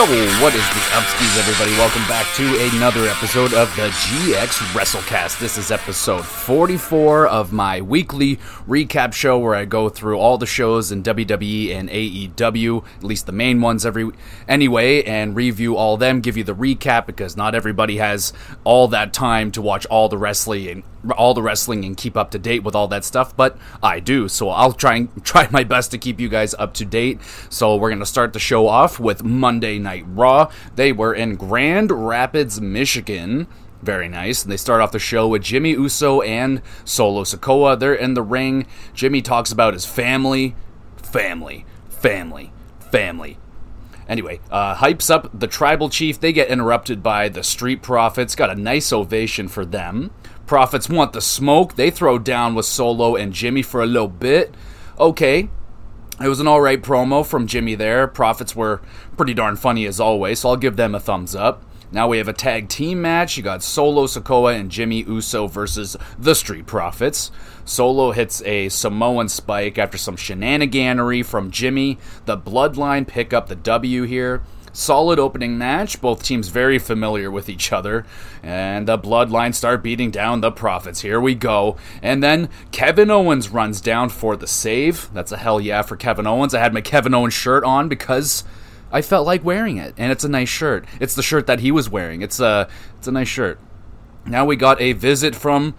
Yo, what is the upskis, everybody? Welcome back to another episode of the GX WrestleCast. This is episode 44 of my weekly recap show where I go through all the shows in WWE and AEW, at least the main ones every anyway, and review all them, give you the recap because not everybody has all that time to watch all the wrestling all the wrestling and keep up to date with all that stuff, but I do. So I'll try and try my best to keep you guys up to date. So we're going to start the show off with Monday Night Raw. They were in Grand Rapids, Michigan. Very nice. And they start off the show with Jimmy Uso and Solo Sikoa. They're in the ring. Jimmy talks about his family, family, family, family. Anyway, uh, hypes up the tribal chief. They get interrupted by the Street Profits. Got a nice ovation for them. Profits want the smoke. They throw down with Solo and Jimmy for a little bit. Okay. It was an alright promo from Jimmy there. Profits were pretty darn funny as always, so I'll give them a thumbs up. Now we have a tag team match. You got Solo Sikoa and Jimmy Uso versus the Street Profits. Solo hits a Samoan spike after some shenaniganery from Jimmy. The Bloodline pick up the W here. Solid opening match, both teams very familiar with each other, and the Bloodline start beating down the Profits. Here we go. And then Kevin Owens runs down for the save. That's a hell yeah for Kevin Owens. I had my Kevin Owens shirt on because I felt like wearing it, and it's a nice shirt. It's the shirt that he was wearing. It's a it's a nice shirt. Now we got a visit from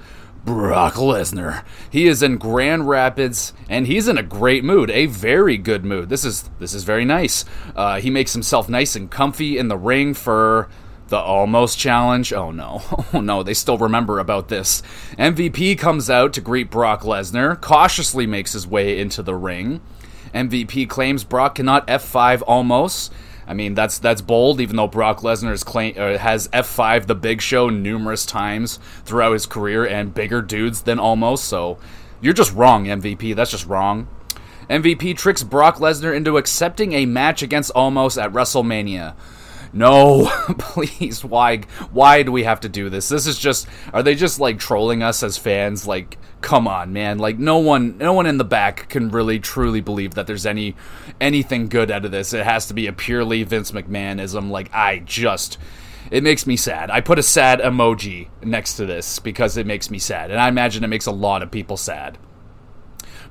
Brock Lesnar. He is in Grand Rapids, and he's in a great mood, a very good mood. This is this is very nice. Uh, he makes himself nice and comfy in the ring for the Omos challenge. Oh no, oh no, they still remember about this. MVP comes out to greet Brock Lesnar, cautiously makes his way into the ring. MVP claims Brock cannot F5 Omos. I mean, that's that's bold, even though Brock Lesnar claim, uh, has F5 the Big Show numerous times throughout his career and bigger dudes than Omos. So you're just wrong, MVP. That's just wrong. MVP tricks Brock Lesnar into accepting a match against Omos at WrestleMania. No, please, why why do we have to do this? This is just are they just like trolling us as fans like come on, man. Like no one no one in the back can really truly believe that there's any anything good out of this. It has to be a purely Vince McMahonism. Like I just it makes me sad. I put a sad emoji next to this because it makes me sad. And I imagine it makes a lot of people sad.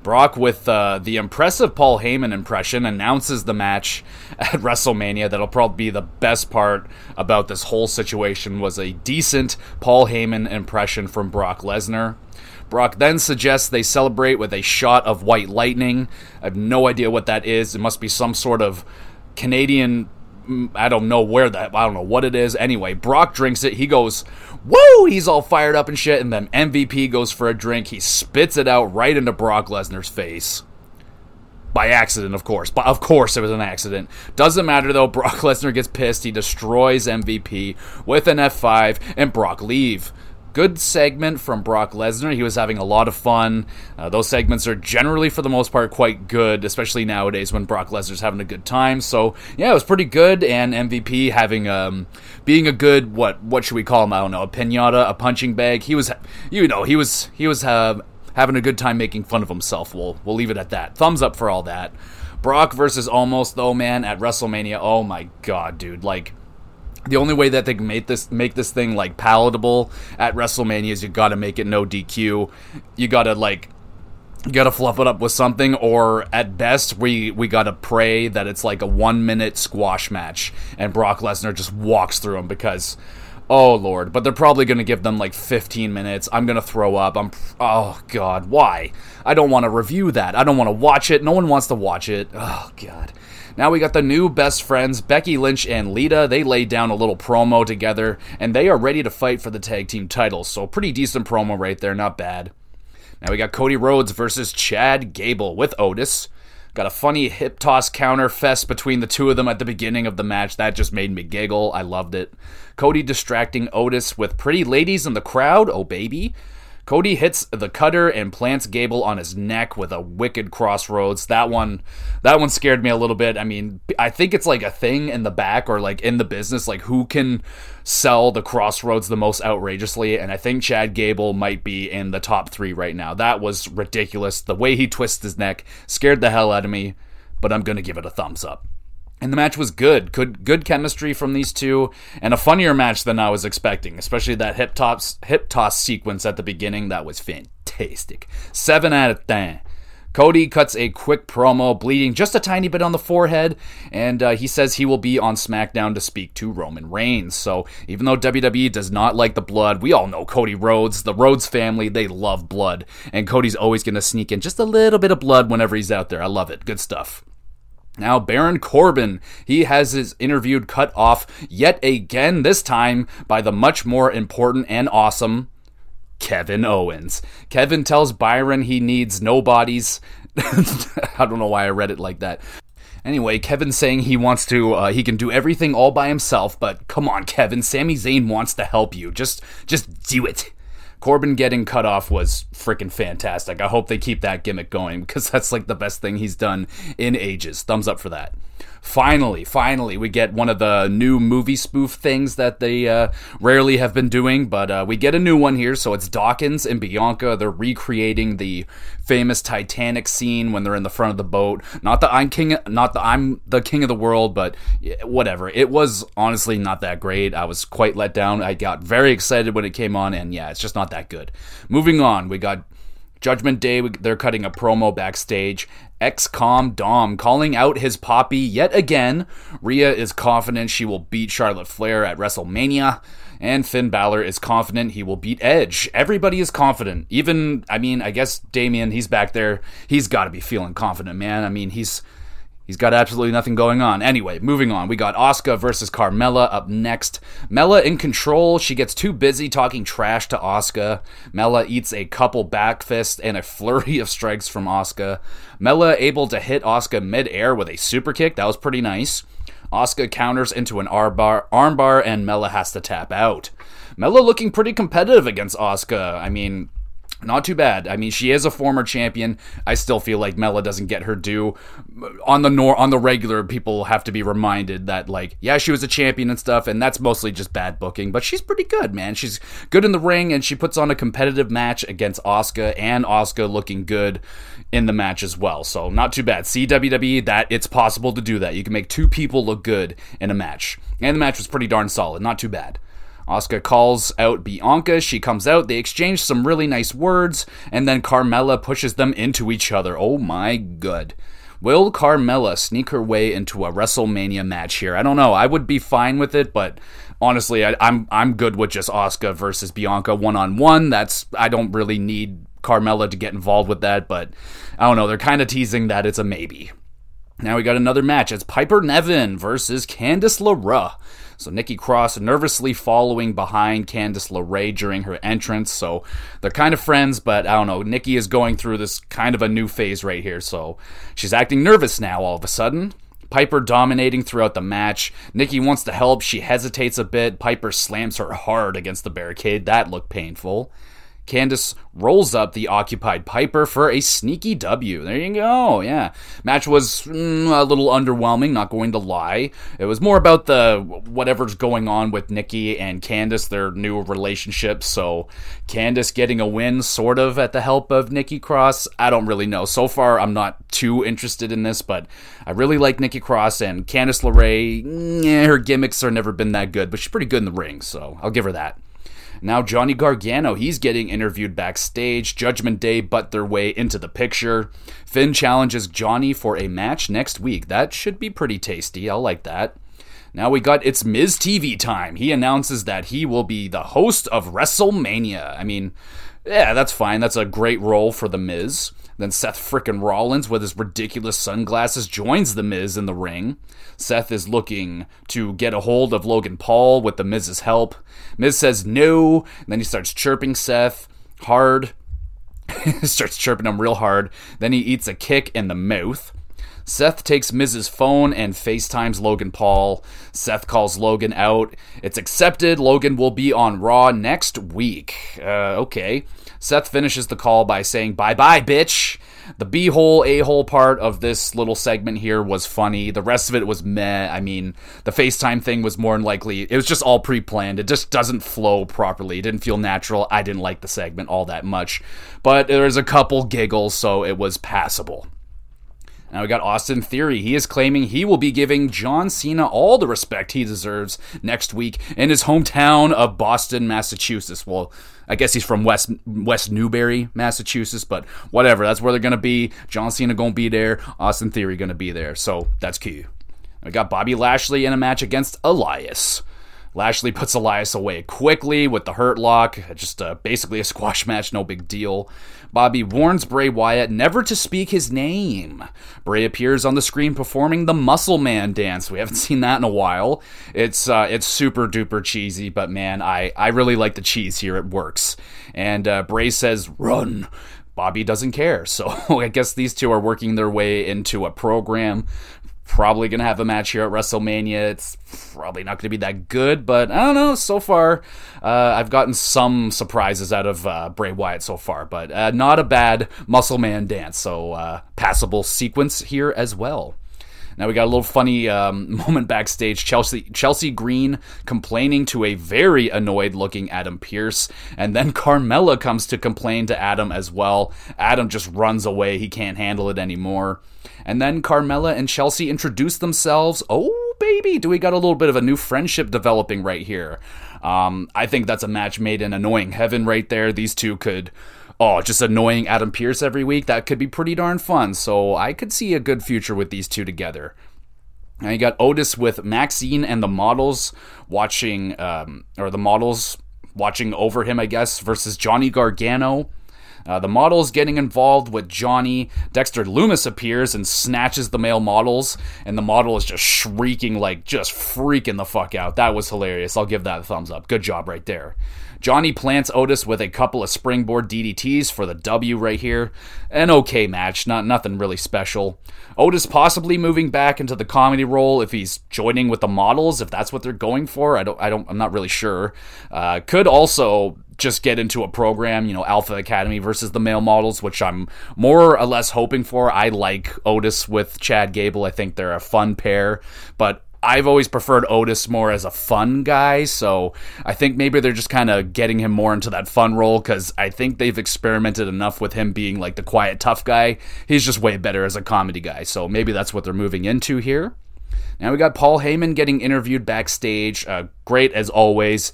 Brock, with uh, the impressive Paul Heyman impression, announces the match at WrestleMania. That'll probably be the best part about this whole situation was a decent Paul Heyman impression from Brock Lesnar. Brock then suggests they celebrate with a shot of white lightning. I have no idea what that is. It must be some sort of Canadian I don't know where that I don't know what it is. Anyway, Brock drinks it. He goes, "Woo!" He's all fired up and shit. And then MVP goes for a drink. He spits it out right into Brock Lesnar's face. By accident, of course. But of course, it was an accident. Doesn't matter though. Brock Lesnar gets pissed. He destroys MVP with an F5, and Brock leave good segment from Brock Lesnar. He was having a lot of fun. Uh, those segments are generally, for the most part, quite good, especially nowadays when Brock Lesnar's having a good time. So yeah, it was pretty good. And MVP having um being a good what what should we call him? I don't know, a pinata, a punching bag. He was, you know, he was he was uh, having a good time making fun of himself. We'll we'll leave it at that. Thumbs up for all that. Brock versus Omos though, man, at WrestleMania. Oh my god, dude! Like the only way that they can make this make this thing like palatable at WrestleMania is you got to make it no DQ. You got to like you got to fluff it up with something or at best we we got to pray that it's like a 1 minute squash match and Brock Lesnar just walks through them because oh lord, but they're probably going to give them like 15 minutes. I'm going to throw up. I'm oh god, why? I don't want to review that. I don't want to watch it. No one wants to watch it. Oh god. Now we got the new best friends, Becky Lynch and Lita. They laid down a little promo together, and they are ready to fight for the tag team titles. So, pretty decent promo right there, not bad. Now we got Cody Rhodes versus Chad Gable with Otis. Got a funny hip toss counter fest between the two of them at the beginning of the match. That just made me giggle. I loved it. Cody distracting Otis with pretty ladies in the crowd. Oh, baby. Cody hits the cutter and plants Gable on his neck with a wicked crossroads. That one that one scared me a little bit. I mean, I think it's like a thing in the back or like in the business like who can sell the crossroads the most outrageously and I think Chad Gable might be in the top 3 right now. That was ridiculous. The way he twists his neck scared the hell out of me, but I'm to give it a thumbs up. And the match was good. Good good chemistry from these two and a funnier match than I was expecting, especially that hip toss hip toss sequence at the beginning that was fantastic. 7 out of 10. Cody cuts a quick promo, bleeding just a tiny bit on the forehead, and uh, he says he will be on SmackDown to speak to Roman Reigns. So, even though WWE does not like the blood, we all know Cody Rhodes, the Rhodes family, they love blood, and Cody's always going to sneak in just a little bit of blood whenever he's out there. I love it. Good stuff. Now, Baron Corbin, he has his interview cut off yet again, this time by the much more important and awesome Kevin Owens. Kevin tells Byron he needs nobodies. I don't know why I read it like that. Anyway, Kevin's saying he wants to, uh, he can do everything all by himself, but come on, Kevin, Sami Zayn wants to help you. Just, just do it. Corbin getting cut off was freaking fantastic. I hope they keep that gimmick going because that's like the best thing he's done in ages. Thumbs up for that finally, finally, we get one of the new movie spoof things that they uh, rarely have been doing, but uh, we get a new one here. So it's Dawkins and Bianca. They're recreating the famous Titanic scene when they're in the front of the boat. Not that I'm king, not that I'm the king of the world, but whatever. It was honestly not that great. I was quite let down. I got very excited when it came on, and yeah, it's just not that good. Moving on, we got Judgment Day, they're cutting a promo backstage. XCOM Dom calling out his poppy yet again. Rhea is confident she will beat Charlotte Flair at WrestleMania. And Finn Balor is confident he will beat Edge. Everybody is confident. Even, I mean, I guess Damian, he's back there. He's got to be feeling confident, man. I mean, he's He's got absolutely nothing going on. Anyway, moving on. We got Asuka versus Carmella up next. Mella in control. She gets too busy talking trash to Asuka. Mella eats a couple back fists and a flurry of strikes from Asuka. Mella able to hit Asuka mid-air with a super kick. That was pretty nice. Asuka counters into an armbar, and Mella has to tap out. Mella looking pretty competitive against Asuka. I mean, not too bad. I mean, she is a former champion. I still feel like Mella doesn't get her due. On the nor- on the regular, people have to be reminded that like, yeah, she was a champion and stuff, and that's mostly just bad booking. But she's pretty good, man. She's good in the ring, and she puts on a competitive match against Asuka, and Asuka looking good in the match as well. So not too bad. See WWE that it's possible to do that. You can make two people look good in a match, and the match was pretty darn solid. Not too bad. Asuka calls out Bianca. She comes out. They exchange some really nice words, and then Carmella pushes them into each other. Oh my god. Will Carmella sneak her way into a WrestleMania match here? I don't know. I would be fine with it, but honestly, I, am I'm, I'm good with just Asuka versus Bianca one on one. That's I don't really need Carmella to get involved with that, but I don't know. They're kind of teasing that it's a maybe. Now we got another match. It's Piper Niven versus Candice LeRae. So Nikki Cross nervously following behind Candice LeRae during her entrance. So they're kind of friends, but I don't know. Nikki is going through this kind of a new phase right here. So she's acting nervous now all of a sudden. Piper dominating throughout the match. Nikki wants to help. She hesitates a bit. Piper slams her hard against the barricade. That looked painful. Candice rolls up the occupied Piper for a sneaky W. There you go. Yeah. Match was mm, a little underwhelming, not going to lie. It was more about the whatever's going on with Nikki and Candice, their new relationship. So Candice getting a win sort of at the help of Nikki Cross. I don't really know. So far I'm not too interested in this, but I really like Nikki Cross and Candice LeRae. Mm, her gimmicks are never been that good, but she's pretty good in the ring, so I'll give her that. Now, Johnny Gargano, he's getting interviewed backstage. Judgment Day butt their way into the picture. Finn challenges Johnny for a match next week. That should be pretty tasty. I'll like that. Now we got it's Miz TV time. He announces that he will be the host of WrestleMania. I mean, yeah, that's fine. That's a great role for The Miz. Then Seth frickin' Rollins, with his ridiculous sunglasses, joins The Miz in the ring. Seth is looking to get a hold of Logan Paul with The Miz's help. Miz says no, then he starts chirping Seth hard. starts chirping him real hard. Then he eats a kick in the mouth. Seth takes Miz's phone and FaceTimes Logan Paul. Seth calls Logan out. It's accepted. Logan will be on Raw next week. Uh, okay. Seth finishes the call by saying, Bye bye, bitch. The B hole, A hole part of this little segment here was funny. The rest of it was meh. I mean, the FaceTime thing was more than likely, it was just all pre planned. It just doesn't flow properly. It didn't feel natural. I didn't like the segment all that much. But there was a couple giggles, so it was passable. Now we got Austin Theory. He is claiming he will be giving John Cena all the respect he deserves next week in his hometown of Boston, Massachusetts. Well, I guess he's from West West Newbury, Massachusetts, but whatever. That's where they're gonna be. John Cena gonna be there. Austin Theory gonna be there. So that's key. We got Bobby Lashley in a match against Elias. Lashley puts Elias away quickly with the hurt lock. Just uh, basically a squash match, no big deal. Bobby warns Bray Wyatt never to speak his name. Bray appears on the screen performing the Muscle Man dance. We haven't seen that in a while. It's uh, it's super duper cheesy, but man, I I really like the cheese here. It works. And uh, Bray says, "Run." Bobby doesn't care. So I guess these two are working their way into a program probably going to have a match here at WrestleMania. It's probably not going to be that good, but I don't know. So far, uh, I've gotten some surprises out of uh, Bray Wyatt so far, but uh, not a bad Muscle Man dance. So, uh, passable sequence here as well. Now we got a little funny um, moment backstage. Chelsea Chelsea Green complaining to a very annoyed looking Adam Pearce, and then Carmella comes to complain to Adam as well. Adam just runs away. He can't handle it anymore. And then Carmella and Chelsea introduce themselves. Oh, baby, do we got a little bit of a new friendship developing right here? Um, I think that's a match made in annoying heaven right there. These two could, oh, just annoying Adam Pearce every week. That could be pretty darn fun. So I could see a good future with these two together. Now you got Otis with Maxxine and the models watching, um, or the models watching over him, I guess, versus Johnny Gargano. Uh, the models getting involved with Johnny. Dexter Lumis appears and snatches the male models, and the model is just shrieking, like just freaking the fuck out. That was hilarious. I'll give that a thumbs up. Good job right there. Johnny plants Otis with a couple of springboard DDTs for the W right here. An okay match, not nothing really special. Otis possibly moving back into the comedy role if he's joining with the models, if that's what they're going for. I don't, I don't, I'm not really sure. Uh, could also just get into a program, you know, Alpha Academy versus the male models, which I'm more or less hoping for. I like Otis with Chad Gable. I think they're a fun pair, but I've always preferred Otis more as a fun guy, so I think maybe they're just kind of getting him more into that fun role because I think they've experimented enough with him being like the quiet, tough guy. He's just way better as a comedy guy, so maybe that's what they're moving into here. Now we got Paul Heyman getting interviewed backstage. Uh, great as always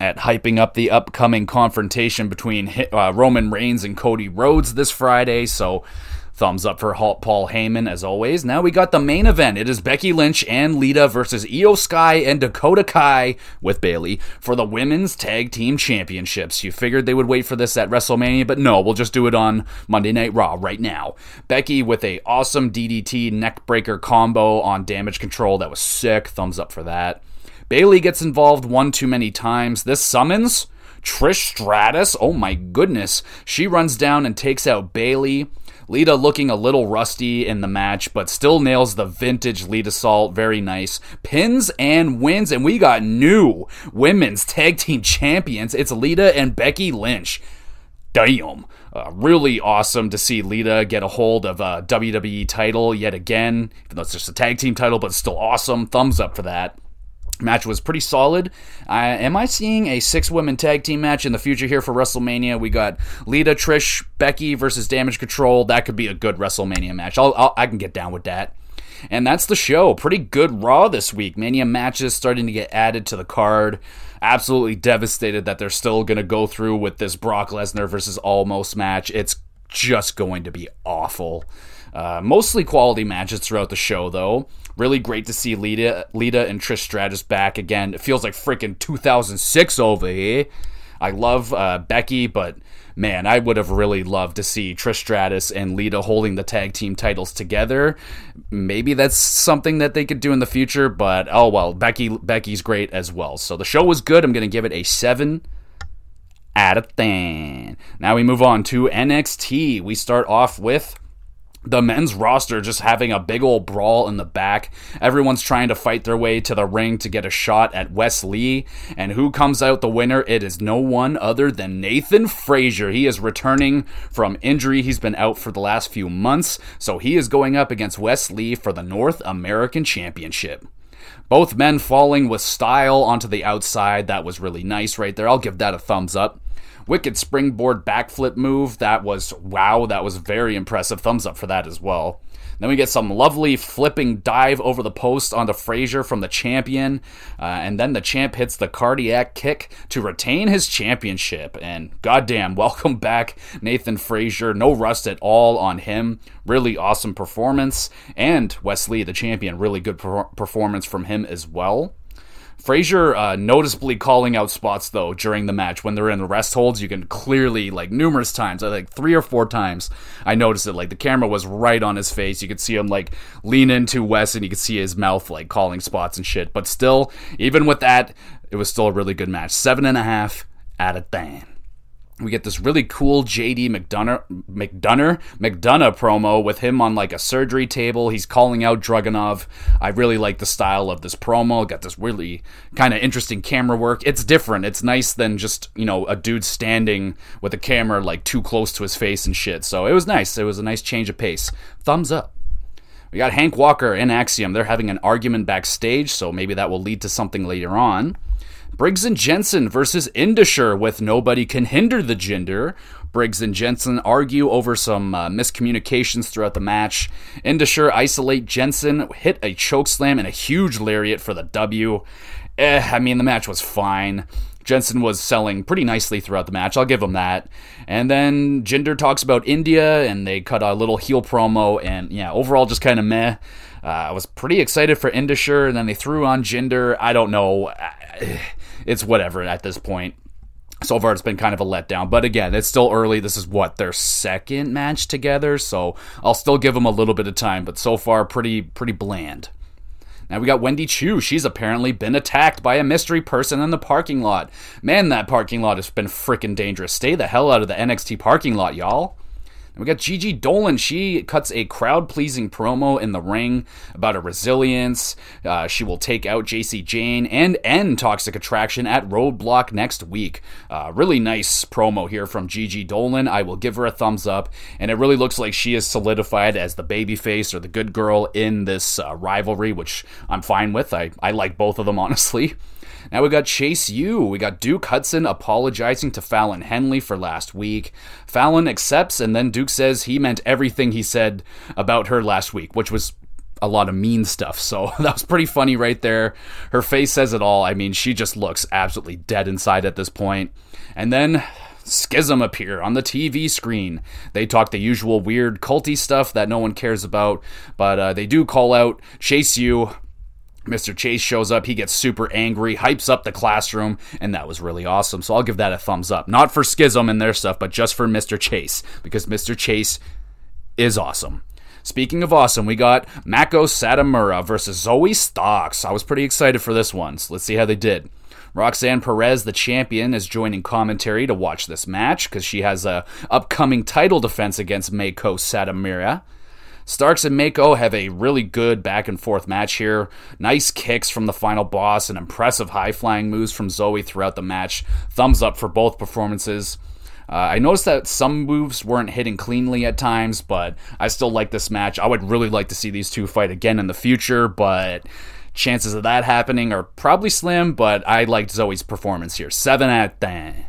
at hyping up the upcoming confrontation between uh, Roman Reigns and Cody Rhodes this Friday. So, thumbs up for Paul Heyman as always. Now we got the main event. It is Becky Lynch and Lita versus Iyo Sky and Dakota Kai with Bayley for the women's tag team championships. You figured they would wait for this at WrestleMania, but no, we'll just do it on Monday Night Raw right now. Becky with a awesome DDT neckbreaker combo on Damage Control. That was sick. Thumbs up for that. Bayley gets involved one too many times. This summons Trish Stratus. Oh my goodness. She runs down and takes out Bayley. Lita looking a little rusty in the match, but still nails the vintage Litasault. Very nice. Pins and wins, and we got new women's tag team champions. It's Lita and Becky Lynch. Damn. Uh, really awesome to see Lita get a hold of a WWE title yet again, even though it's just a tag team title, but still awesome. Thumbs up for that. Match was pretty solid. Uh, am I seeing a six women tag team match in the future here for WrestleMania? We got Lita, Trish, Becky versus Damage Control. That could be a good WrestleMania match. I'll, I'll, I can get down with that. And that's the show. Pretty good Raw this week. Mania matches starting to get added to the card. Absolutely devastated that they're still going to go through with this Brock Lesnar versus Omos match. It's just going to be awful. Uh, mostly quality matches throughout the show, though. Really great to see Lita, Lita and Trish Stratus back again. It feels like freaking 2006 over here. I love uh, Becky, but man, I would have really loved to see Trish Stratus and Lita holding the tag team titles together. Maybe that's something that they could do in the future, but oh well, Becky Becky's great as well. So the show was good. I'm going to give it a 7 out of 10. Now we move on to NXT. We start off with the men's roster just having a big old brawl in the back. Everyone's trying to fight their way to the ring to get a shot at Wes Lee. And who comes out the winner? It is no one other than Nathan Frazer. He is returning from injury. He's been out for the last few months. So he is going up against Wes Lee for the North American Championship. Both men falling with style onto the outside. That was really nice right there. I'll give that a thumbs up. Wicked springboard backflip move. That was wow. That was very impressive. Thumbs up for that as well. Then we get some lovely flipping dive over the post onto Frazer from the champion. Uh, and then the champ hits the cardiac kick to retain his championship. And goddamn, welcome back, Nathan Frazer. No rust at all on him. Really awesome performance. And Wes Lee, the champion, really good per- performance from him as well. Frazer uh, noticeably calling out spots though during the match when they're in the rest holds. You can clearly, like numerous times, like three or four times, I noticed it. Like the camera was right on his face. You could see him like lean into Wes, and you could see his mouth like calling spots and shit. But still, even with that, it was still a really good match. Seven and a half out of ten we get this really cool JD McDonagh, McDonagh, McDonagh promo with him on like a surgery table. He's calling out Dragunov. I really like the style of this promo. Got this really kind of interesting camera work. It's different. It's nice than just, you know, a dude standing with a camera like too close to his face and shit. So it was nice. It was a nice change of pace. Thumbs up. We got Hank Walker and Axiom. They're having an argument backstage, so maybe that will lead to something later on. Briggs and Jensen versus Indus Sher with Nobody Can Hinder the Jinder. Briggs and Jensen argue over some uh, miscommunications throughout the match. Indus Sher isolate Jensen, hit a chokeslam and a huge lariat for the W. Eh, I mean, the match was fine. Jensen was selling pretty nicely throughout the match. I'll give him that. And then Jinder talks about India, and they cut a little heel promo, and yeah, overall just kind of meh. Uh, I was pretty excited for Indus Sher, and then they threw on Jinder. I don't know it's whatever at this point. So far, it's been kind of a letdown. But again, it's still early. This is what their second match together, so I'll still give them a little bit of time. But so far, pretty pretty bland. Now we got Wendy Choo. She's apparently been attacked by a mystery person in the parking lot. Man, that parking lot has been freaking dangerous. Stay the hell out of the NXT parking lot, y'all. We got Gigi Dolin. She cuts a crowd pleasing promo in the ring about her resilience. Uh, she will take out Jacy Jayne and end Toxic Attraction at Roadblock next week. Uh, really nice promo here from Gigi Dolin. I will give her a thumbs up. And it really looks like she is solidified as the babyface or the good girl in this uh, rivalry, which I'm fine with. I, I like both of them, honestly. Now we got Chase U. We got Duke Hudson apologizing to Fallon Henley for last week. Fallon accepts, and then Duke says he meant everything he said about her last week, which was a lot of mean stuff. So that was pretty funny right there. Her face says it all. I mean, she just looks absolutely dead inside at this point. And then Schism appear on the TV screen. They talk the usual weird culty stuff that no one cares about, but uh, they do call out Chase U Mr. Chase shows up, he gets super angry, hypes up the classroom, and that was really awesome. So I'll give that a thumbs up. Not for Schism and their stuff, but just for Mr. Chase, because Mr. Chase is awesome. Speaking of awesome, we got Mako Satomura versus Zoey Starks. I was pretty excited for this one, so let's see how they did. Roxanne Perez, the champion, is joining commentary to watch this match because she has a upcoming title defense against Mako Satomura. Starks and Mako have a really good back and forth match here. Nice kicks from the final boss and impressive high flying moves from Zoey throughout the match. Thumbs up for both performances. Uh, I noticed that some moves weren't hitting cleanly at times, but I still like this match. I would really like to see these two fight again in the future, but chances of that happening are probably slim. But I liked Zoey's performance here. 7 out of 10.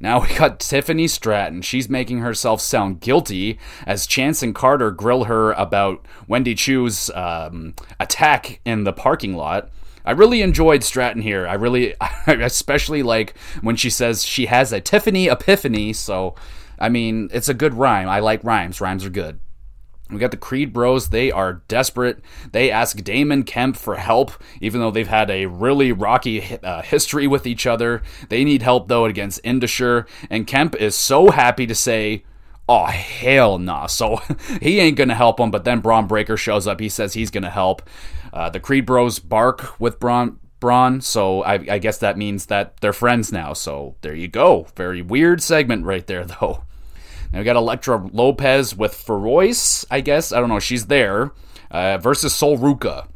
Now we got Tiffany Stratton. She's making herself sound guilty as Chance and Carter grill her about Wendy Choo's um, attack in the parking lot. I really enjoyed Stratton here. I really, I especially like when she says she has a Tiffany epiphany. So, I mean, it's a good rhyme. I like rhymes. Rhymes are good. We got the Creed Bros. They are desperate. They ask Damon Kemp for help, even though they've had a really rocky uh, history with each other. They need help, though, against Indus Sher. And Kemp is so happy to say, Oh, hell nah. So he ain't going to help him. But then Bron Breakker shows up. He says he's going to help. Uh, the Creed Bros bark with Bron. Bron, so I, I guess that means that they're friends now. So there you go. Very weird segment right there, though. Now we got Elektra Lopez with Feroz, I guess. I don't know. She's there. Uh, versus Sol Ruca.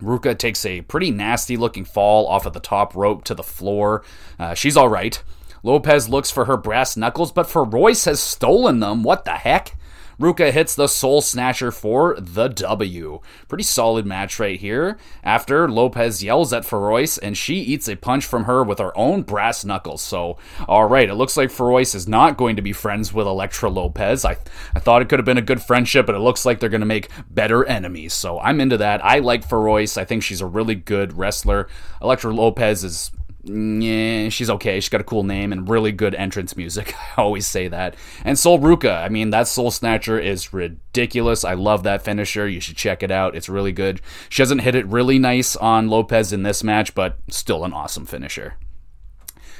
Ruca takes a pretty nasty looking fall off of the top rope to the floor. Uh, she's all right. Lopez looks for her brass knuckles, but Feroz has stolen them. What the heck? Ruca hits the Sol Snatcher for the W. Pretty solid match right here. After Lopez yells at Feroz and she eats a punch from her with her own brass knuckles. So, all right, it looks like Feroz is not going to be friends with Elektra Lopez. I I thought it could have been a good friendship, but it looks like they're going to make better enemies. So I'm into that. I like Feroz. I think she's a really good wrestler. Elektra Lopez is yeah, she's okay. She's got a cool name and really good entrance music. I always say that. And Sol Ruca, I mean, that Sol Snatcher is ridiculous. I love that finisher. You should check it out. It's really good. She doesn't hit it really nice on Lopez in this match, but still an awesome finisher.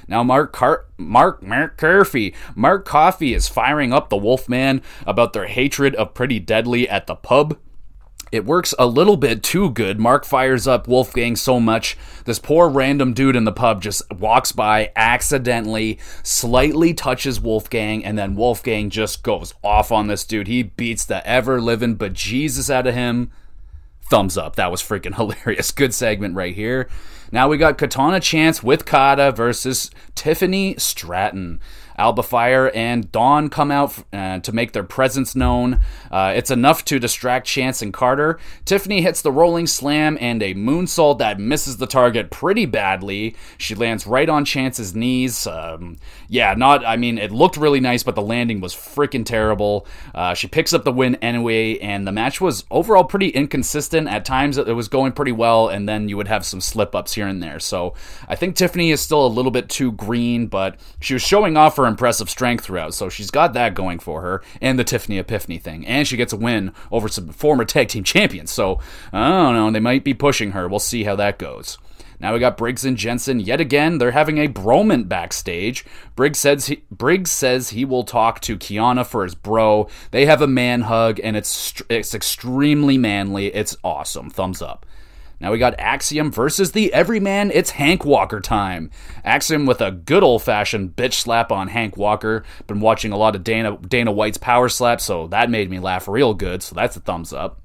Now, Mark Car- Mark Mark Curfy, Mark Coffey is firing up the Wolfman about their hatred of Pretty Deadly at the pub. It works a little bit too good. Mark fires up Wolfgang so much. This poor random dude in the pub just walks by, accidentally, slightly touches Wolfgang, and then Wolfgang just goes off on this dude. He beats the ever living bejesus out of him. Thumbs up. That was freaking hilarious. Good segment right here. Now we got Katana Chance with Kata versus Tiffany Stratton. Alba Fyre and Dawn come out uh, to make their presence known. Uh, it's enough to distract Chance and Carter. Tiffany hits the rolling slam and a moonsault that misses the target pretty badly. She lands right on Chance's knees. Um, yeah, not, I mean, it looked really nice, but the landing was freaking terrible. Uh, she picks up the win anyway, and the match was overall pretty inconsistent. At times it was going pretty well, and then you would have some slip ups here and there. So I think Tiffany is still a little bit too green, but she was showing off her impressive strength throughout, so she's got that going for her, and the Tiffany Epiphany thing, and she gets a win over some former tag team champions. So I don't know, they might be pushing her. We'll see how that goes. Now we got Briggs and Jensen yet again. They're having a broman backstage. Briggs says he, Briggs says he will talk to Kiana for his bro. They have a man hug, and it's it's extremely manly. It's awesome. Thumbs up. Now we got Axiom versus the Everyman. It's Hank Walker time. Axiom with a good old fashioned bitch slap on Hank Walker. Been watching a lot of Dana Dana White's power slap, so that made me laugh real good. So that's a thumbs up.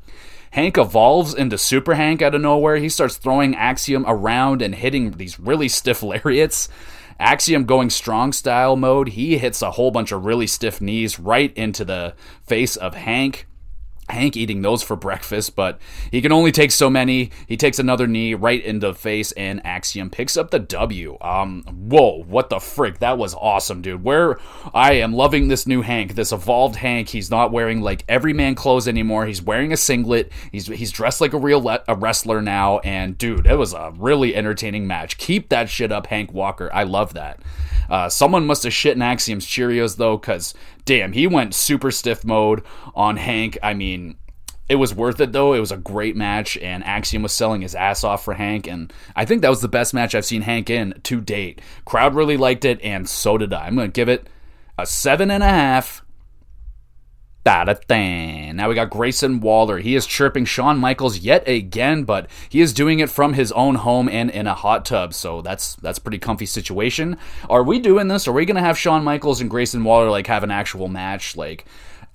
Hank evolves into Super Hank out of nowhere. He starts throwing Axiom around and hitting these really stiff lariats. Axiom going strong style mode, he hits a whole bunch of really stiff knees right into the face of Hank. Hank eating those for breakfast, but he can only take so many. He takes another knee right into the face, and Axiom picks up the W. Um, whoa, what the frick? That was awesome, dude. Where I am loving this new Hank, this evolved Hank. He's not wearing like everyman clothes anymore. He's wearing a singlet. He's he's dressed like a real le- a wrestler now, and dude, it was a really entertaining match. Keep that shit up, Hank Walker. I love that. Uh, someone must have shit in Axiom's Cheerios though, because damn, he went super stiff mode on Hank. I mean, it was worth it though. It was a great match, and Axiom was selling his ass off for Hank, and I think that was the best match I've seen Hank in to date. Crowd really liked it, and so did I. I'm gonna give it a seven and a half. Now we got Grayson Waller. He is chirping Shawn Michaels yet again, but he is doing it from his own home and in a hot tub. So that's that's pretty comfy situation. Are we doing this? Are we gonna have Shawn Michaels and Grayson Waller like have an actual match? Like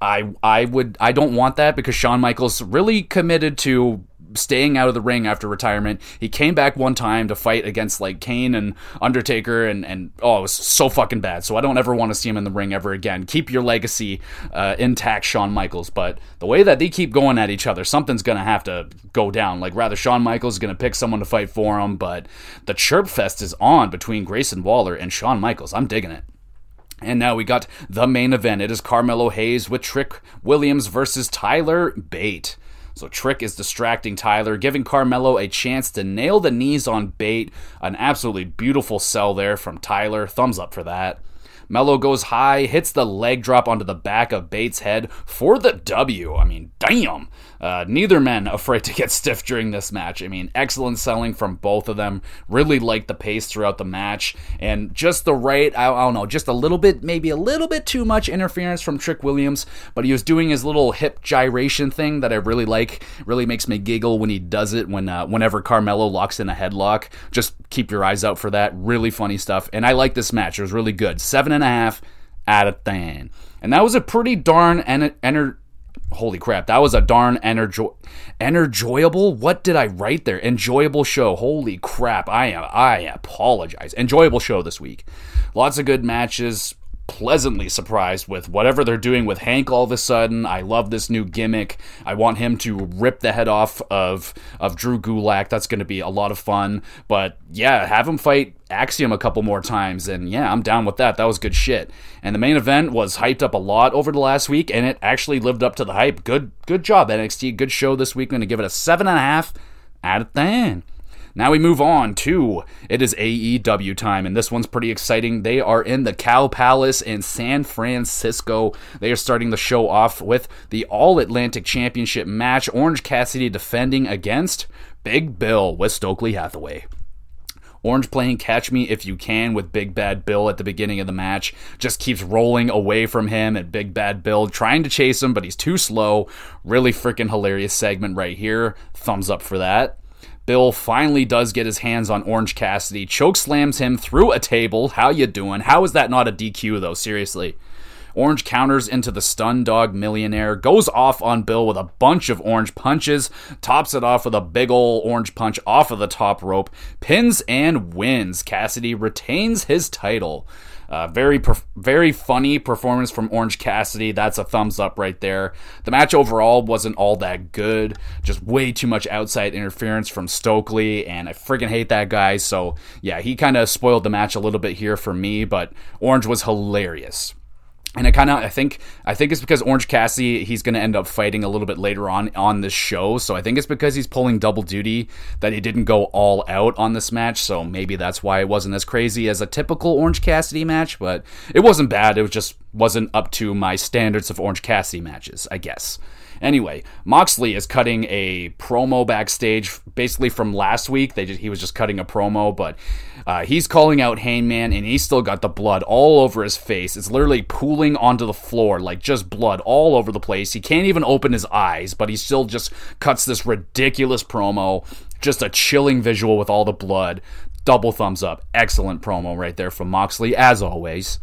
I I would I don't want that because Shawn Michaels really committed to staying out of the ring after retirement. He came back one time to fight against like Kane and Undertaker, and and oh, it was so fucking bad. So I don't ever want to see him in the ring ever again. Keep your legacy uh, intact, Shawn Michaels. But the way that they keep going at each other, something's gonna have to go down. Like rather, Shawn Michaels is gonna pick someone to fight for him, but the chirp fest is on between Grayson Waller and Shawn Michaels. I'm digging it. And now we got the main event. It is Carmelo Hayes with Trick Williams versus Tyler Bate. So Trick is distracting Tyler, giving Carmelo a chance to nail the knees on Bate. An absolutely beautiful sell there from Tyler. Thumbs up for that. Mello goes high, hits the leg drop onto the back of Bates' head for the W. I mean, damn. Uh, neither men afraid to get stiff during this match. I mean, excellent selling from both of them. Really liked the pace throughout the match, and just the right, I, I, don't know, just a little bit, maybe a little bit too much interference from Trick Williams, but he was doing his little hip gyration thing that I really like. Really makes me giggle when he does it. When uh, whenever Carmelo locks in a headlock, just keep your eyes out for that. Really funny stuff, and I like this match. It was really good. Seven and a half out of ten. And that was a pretty darn en- enter- holy crap, that was a darn enerjo- enjoyable. What did I write there? Enjoyable show. Holy crap, I am I apologize. Enjoyable show this week. Lots of good matches. Pleasantly surprised with whatever they're doing with Hank all of a sudden. I love this new gimmick. I want him to rip the head off of of Drew Gulak. That's going to be a lot of fun. But yeah, have him fight Axiom a couple more times and yeah, I'm down with that. That was good shit. And the main event was hyped up a lot over the last week and it actually lived up to the hype. Good good job NXT. Good show this week. I'm going to give it a seven and a half out of ten. Now we move on to it is AEW time, and this one's pretty exciting. They are in the Cow Palace in San Francisco. They are starting the show off with the All Atlantic Championship match. Orange Cassidy defending against Big Bill with Stokely Hathaway. Orange playing Catch Me If You Can with Big Bad Bill at the beginning of the match. Just keeps rolling away from him and Big Bad Bill trying to chase him, but he's too slow. Really freaking hilarious segment right here. Thumbs up for that. Bill finally does get his hands on Orange Cassidy, choke slams him through a table. How you doing? How is that not a DQ though? Seriously. Orange counters into the Stundog Millionaire, goes off on Bill with a bunch of orange punches, tops it off with a big ol' orange punch off of the top rope, pins and wins. Cassidy retains his title. Uh, very, very funny performance from Orange Cassidy. That's a thumbs up right there. The match overall wasn't all that good. Just way too much outside interference from Stokely, and I freaking hate that guy. So yeah, he kind of spoiled the match a little bit here for me. But Orange was hilarious and I kind of I think I think it's because Orange Cassidy he's going to end up fighting a little bit later on on this show. So I think it's because he's pulling double duty that he didn't go all out on this match. So maybe that's why it wasn't as crazy as a typical Orange Cassidy match, but it wasn't bad. It was just wasn't up to my standards of Orange Cassidy matches, I guess. Anyway, Moxley is cutting a promo backstage, basically from last week. They just, he was just cutting a promo, but uh, he's calling out Hangman, and he's still got the blood all over his face. It's literally pooling onto the floor, like just blood all over the place. He can't even open his eyes, but he still just cuts this ridiculous promo. Just a chilling visual with all the blood. Double thumbs up. Excellent promo right there from Moxley, as always.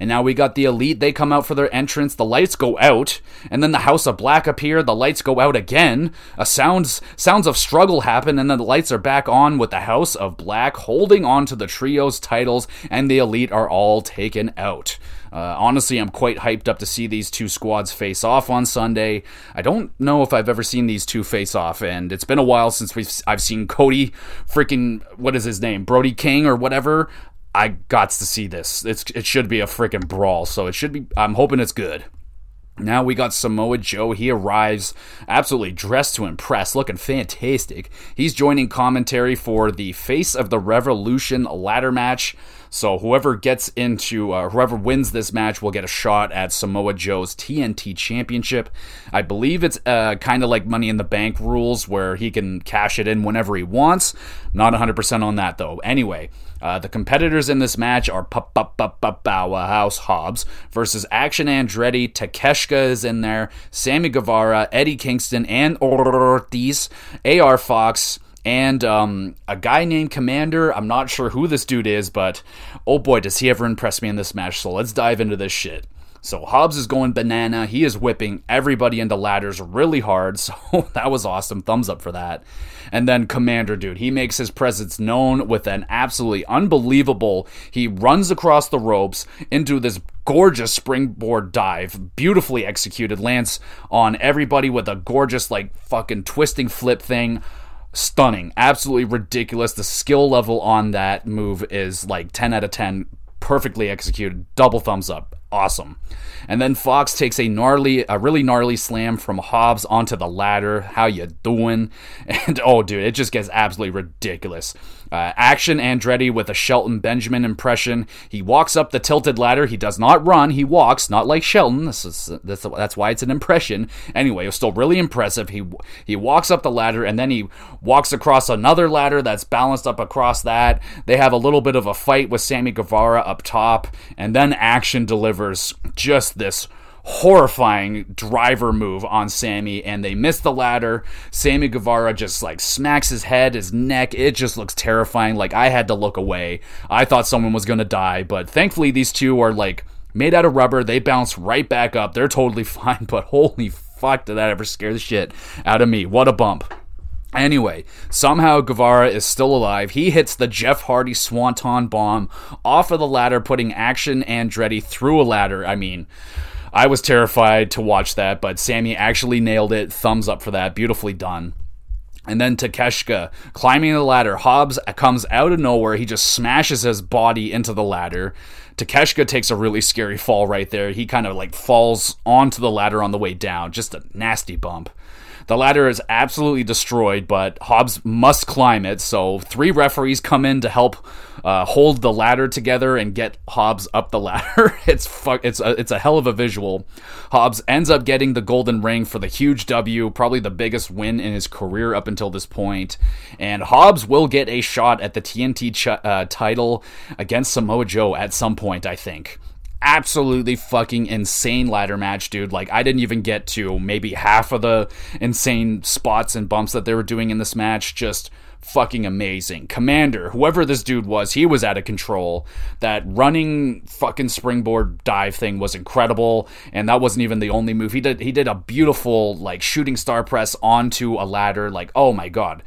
And now we got the Elite. They come out for their entrance. The lights go out, and then the House of Black appear. The lights go out again. A sounds sounds of struggle happen, and then the lights are back on with the House of Black holding on to the trio's titles, and the Elite are all taken out. Uh, honestly, I'm quite hyped up to see these two squads face off on Sunday. I don't know if I've ever seen these two face off, and it's been a while since we've I've seen Cody, freaking what is his name, Brody King or whatever. I got to see this. It's it should be a freaking brawl, so it should be. I'm hoping it's good. Now we got Samoa Joe. He arrives absolutely dressed to impress, looking fantastic. He's joining commentary for the Face of the Revolution ladder match. So whoever gets into, uh, whoever wins this match will get a shot at Samoa Joe's TNT Championship. I believe it's uh, kind of like Money in the Bank rules, where he can cash it in whenever he wants. Not 100% on that though. Anyway. Uh, the competitors in this match are House Hobbs versus Action Andretti. Takeshita is in there. Sammy Guevara, Eddie Kingston, and Ortiz. AR Fox and um, a guy named Komander. I'm not sure who this dude is, but oh boy, does he ever impress me in this match. So let's dive into this shit. So Hobbs is going banana. He is whipping everybody into ladders really hard. So that was awesome. Thumbs up for that. And then Komander Dude, he makes his presence known with an absolutely unbelievable. He runs across the ropes into this gorgeous springboard dive, beautifully executed, lands on everybody with a gorgeous, like, fucking twisting flip thing stunning, absolutely ridiculous. The skill level on that move is like 10 out of 10, perfectly executed, double thumbs up awesome. And then Fox takes a gnarly, a really gnarly slam from Hobbs onto the ladder. How you doing? And oh, dude, it just gets absolutely ridiculous. Uh, action Andretti with a Shelton Benjamin impression. He walks up the tilted ladder. He does not run. He walks, not like Shelton. This is that's, that's why it's an impression. Anyway, it was still really impressive. He he walks up the ladder and then he walks across another ladder that's balanced up across that. They have a little bit of a fight with Sammy Guevara up top, and then Action delivers just this horrifying driver move on Sammy and they miss the ladder. Sammy Guevara just like smacks his head, his neck. It just looks terrifying. Like I had to look away. I thought someone was to die, but thankfully these two are like made out of rubber. They bounce right back up. They're totally fine, but holy fuck did that ever scare the shit out of me. What a bump. Anyway, somehow Guevara is still alive. He hits the Jeff Hardy Swanton bomb off of the ladder, putting Action Andretti through a ladder. I mean, I was terrified to watch that, but Sammy actually nailed it. Thumbs up for that. Beautifully done. And then Takeshita climbing the ladder. Hobbs comes out of nowhere. He just smashes his body into the ladder. Takeshita takes a really scary fall right there. He kind of like falls onto the ladder on the way down. Just a nasty bump. The ladder is absolutely destroyed, but Hobbs must climb it. So three referees come in to help uh, hold the ladder together and get Hobbs up the ladder. it's fu- it's a, it's a hell of a visual. Hobbs ends up getting the golden ring for the huge W, probably the biggest win in his career up until this point. And Hobbs will get a shot at the TNT ch- uh, title against Samoa Joe at some point, I think absolutely fucking insane ladder match, dude. Like, I didn't even get to maybe half of the insane spots and bumps that they were doing in this match. Just fucking amazing. Komander, whoever this dude was, he was out of control. That running fucking springboard dive thing was incredible, and that wasn't even the only move. He did he did a beautiful like shooting star press onto a ladder. Like, oh my god.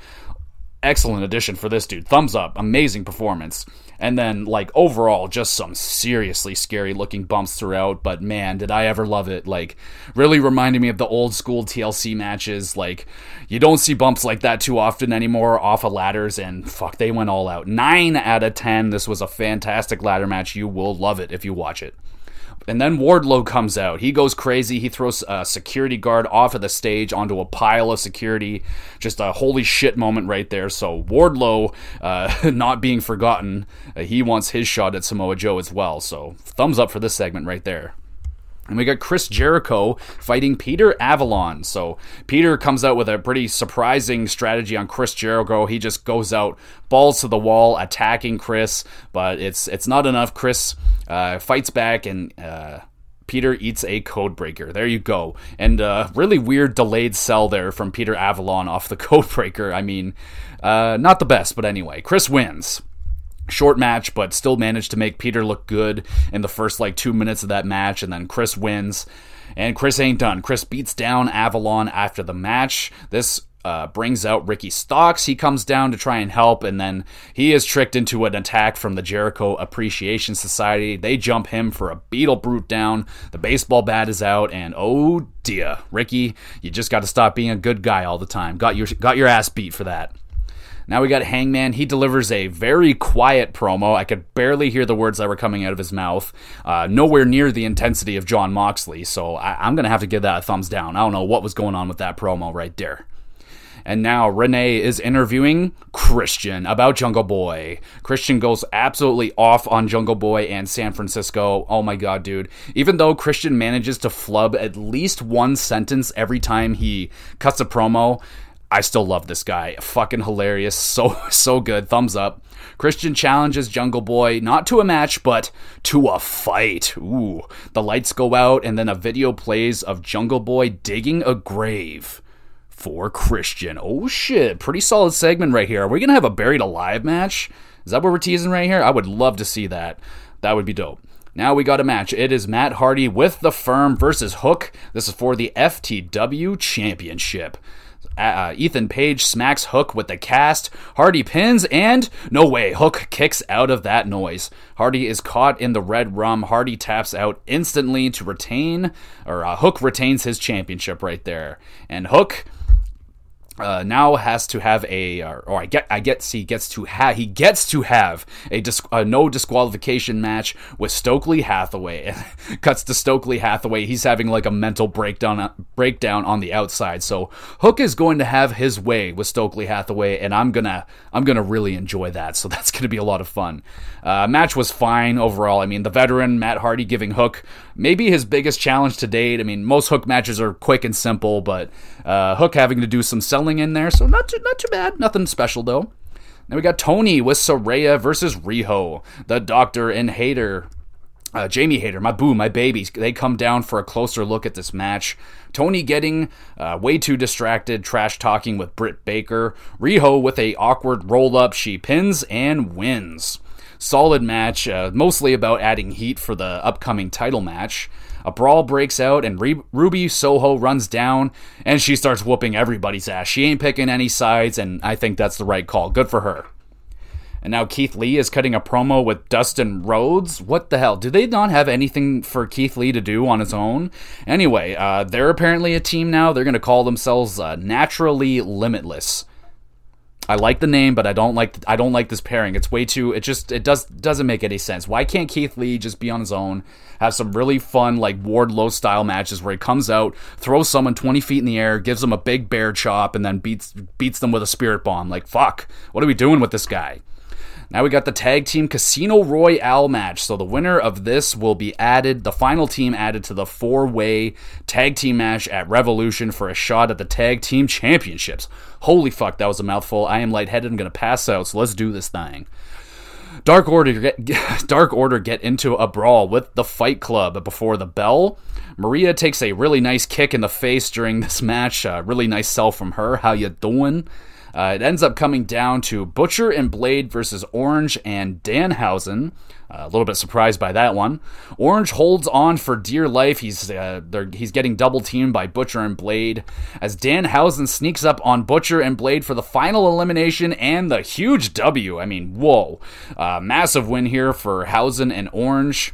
Excellent addition for this dude. Thumbs up. Amazing performance. And then, like, overall, just some seriously scary looking bumps throughout. But man, did I ever love it. Like, really reminded me of the old school TLC matches. Like, you don't see bumps like that too often anymore off of ladders. And fuck, they went all out. 9 out of 10. This was a fantastic ladder match. You will love it if you watch it. And then Wardlow comes out. He goes crazy. He throws a security guard off of the stage onto a pile of security. Just a holy shit moment right there. So Wardlow, uh, not being forgotten, uh, he wants his shot at Samoa Joe as well. So thumbs up for this segment right there. And we got Chris Jericho fighting Peter Avalon. So Peter comes out with a pretty surprising strategy on Chris Jericho. He just goes out balls to the wall, attacking Chris, but it's it's not enough. Chris uh, fights back and. Uh, Peter eats a code breaker. There you go. And uh, really weird delayed sell there from Peter Avalon off the code breaker. I mean, uh, not the best, but anyway, Chris wins short match, but still managed to make Peter look good in the first like two minutes of that match, and then Chris wins. And Chris ain't done. Chris beats down Avalon after the match. This uh, brings out Ricky Starks. He comes down to try and help, and then he is tricked into an attack from the Jericho Appreciation Society. They jump him for a beetle brute down. The baseball bat is out, and oh dear, Ricky, you just got to stop being a good guy all the time. Got your got your ass beat for that. Now we got Hangman. He delivers a very quiet promo. I could barely hear the words that were coming out of his mouth. Uh, nowhere near the intensity of Jon Moxley. So I- am going to have to give that a thumbs down. I don't know what was going on with that promo right there. And now Renee is interviewing Christian about Jungle Boy. Christian goes absolutely off on Jungle Boy and San Francisco. Oh my god, dude. Even though Christian manages to flub at least one sentence every time he cuts a promo, I still love this guy. Fucking hilarious. So, so good. Thumbs up. Christian challenges Jungle Boy not to a match, but to a fight. Ooh. The lights go out, and then a video plays of Jungle Boy digging a grave for Christian. Oh shit. Pretty solid segment right here. Are we going to have a buried alive match? Is that what we're teasing right here? I would love to see that. That would be dope. Now we got a match. It is Matt Hardy with the firm versus Hook. This is for the FTW Championship. Uh, Ethan Page smacks Hook with the cast. Hardy pins, and no way, Hook kicks out of that noise. Hardy is caught in the red rum. Hardy taps out instantly to retain, or uh, Hook retains his championship right there. And Hook uh, now has to have a or, I get I get he gets to have he gets to have a, dis- a no disqualification match with Stokely Hathaway. Cuts to Stokely Hathaway. He's having like a mental breakdown breakdown on the outside. So Hook is going to have his way with Stokely Hathaway, and I'm gonna I'm gonna really enjoy that. So that's gonna be a lot of fun. Uh, match was fine overall. I mean, the veteran Matt Hardy giving Hook maybe his biggest challenge to date. I mean, most Hook matches are quick and simple, but uh, Hook having to do some selling in there, so not too, not too bad. Nothing special though. Then we got Toni with Saraya versus Riho, the Doctor and Hayter. Uh, Jamie Hayter, my boo, my babies, they come down for a closer look at this match. Toni getting uh, way too distracted, trash talking with Britt Baker. Riho with a awkward roll up, she pins and wins. Solid match, uh, mostly about adding heat for the upcoming title match. A brawl breaks out, and Re- Ruby Soho runs down, and she starts whooping everybody's ass. She ain't picking any sides, and I think that's the right call. Good for her. And now Keith Lee is cutting a promo with Dustin Rhodes. What the hell? Do they not have anything for Keith Lee to do on his own? Anyway, uh, they're apparently a team now. They're going to call themselves uh, Naturally Limitless. I like the name, but I don't like I don't like this pairing. It's way too. It just it does doesn't make any sense. Why can't Keith Lee just be on his own? Have some really fun like Wardlow style matches where he comes out, throws someone twenty feet in the air, gives them a big bear chop, and then beats beats them with a spirit bomb. Like fuck, what are we doing with this guy? Now we got the tag team Casino Royale match. So the winner of this will be added, the final team added to the four way tag team match at Revolution for a shot at the tag team championships. Holy fuck, that was a mouthful. I am lightheaded. I'm going to pass out, so let's do this thing. Dark Order get, Dark Order get into a brawl with the Fight Club before the bell. Maria takes a really nice kick in the face during this match. Uh, really nice sell from her. How you doing? Uh, it ends up coming down to Butcher and Blade versus Orange and Danhausen. Uh, a little bit surprised by that one. Orange holds on for dear life. He's uh, he's getting double teamed by Butcher and Blade as Danhausen sneaks up on Butcher and Blade for the final elimination and the huge W. I mean, whoa, uh, massive win here for Hausen and Orange.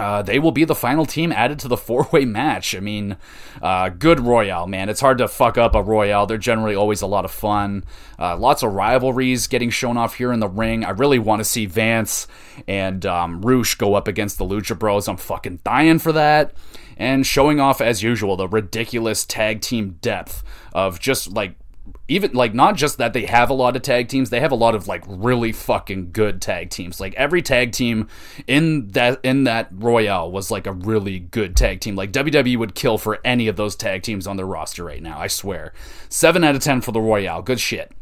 Uh, they will be the final team added to the four way match. I mean, uh, good Royale, man. It's hard to fuck up a Royale. They're generally always a lot of fun. Uh, lots of rivalries getting shown off here in the ring. I really want to see Vance and um, Rush go up against the Lucha Bros. I'm fucking dying for that. And showing off, as usual, the ridiculous tag team depth of just like even like not just that they have a lot of tag teams they have a lot of like really fucking good tag teams. Like every tag team in that in that royale was like a really good tag team. Like wwe would kill for any of those tag teams on their roster right now i swear. 7 out of 10 for the royale. Good shit.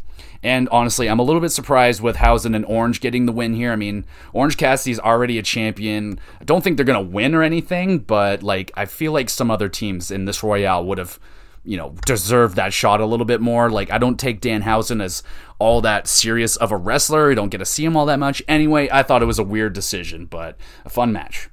And honestly, I'm a little bit surprised with Hausen and Orange getting the win here. I mean, Orange Cassidy's already a champion. I don't think they're going to win or anything, but like I feel like some other teams in this Royale would have you know, deserve that shot a little bit more. Like, I don't take Danhausen as all that serious of a wrestler. I don't get to see him all that much. Anyway, I thought it was a weird decision, but a fun match.